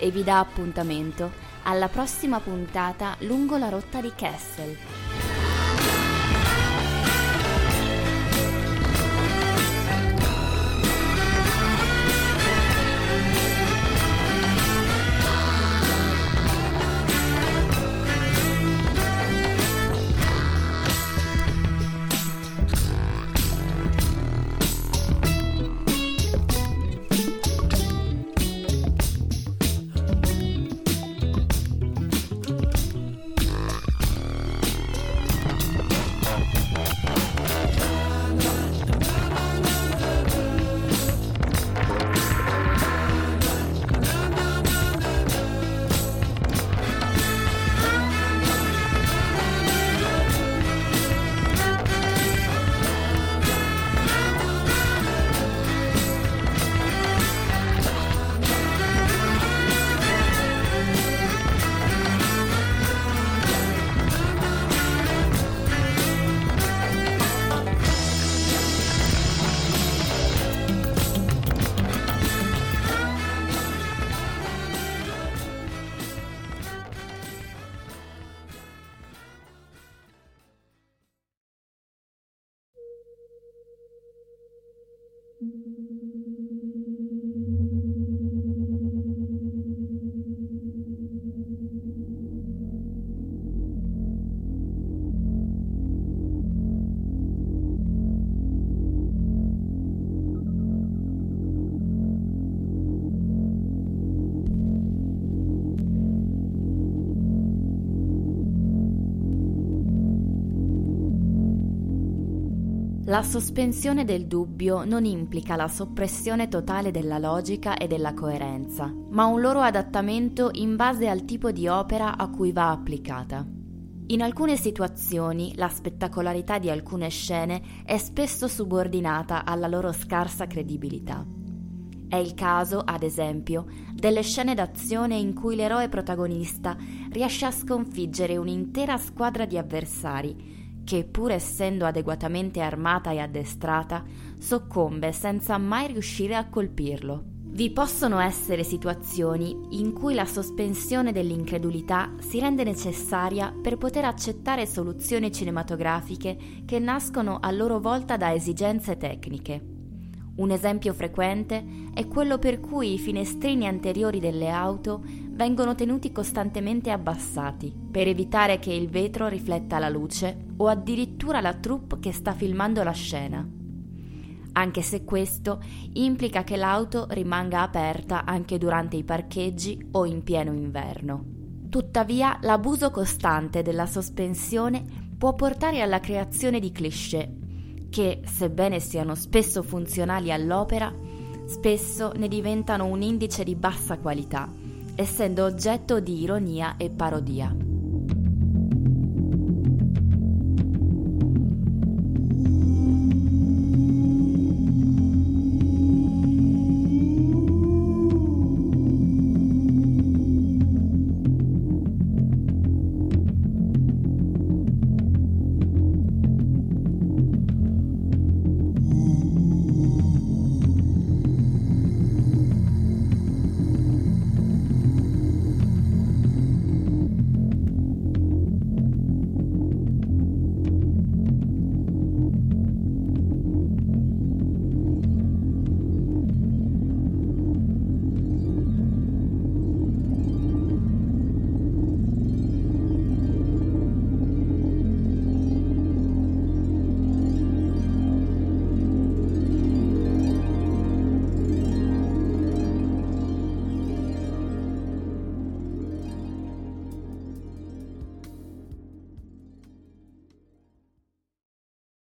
e vi dà appuntamento alla prossima puntata lungo la rotta di Kessel. La sospensione del dubbio non implica la soppressione totale della logica e della coerenza, ma un loro adattamento in base al tipo di opera a cui va applicata. In alcune situazioni la spettacolarità di alcune scene è spesso subordinata alla loro scarsa credibilità. È il caso, ad esempio, delle scene d'azione in cui l'eroe protagonista riesce a sconfiggere un'intera squadra di avversari che, pur essendo adeguatamente armata e addestrata, soccombe senza mai riuscire a colpirlo. Vi possono essere situazioni in cui la sospensione dell'incredulità si rende necessaria per poter accettare soluzioni cinematografiche che nascono a loro volta da esigenze tecniche. Un esempio frequente è quello per cui i finestrini anteriori delle auto vengono tenuti costantemente abbassati per evitare che il vetro rifletta la luce o addirittura la troupe che sta filmando la scena. Anche se questo implica che l'auto rimanga aperta anche durante i parcheggi o in pieno inverno. Tuttavia, l'abuso costante della sospensione può portare alla creazione di cliché che, sebbene siano spesso funzionali all'opera, spesso ne diventano un indice di bassa qualità essendo oggetto di ironia e parodia.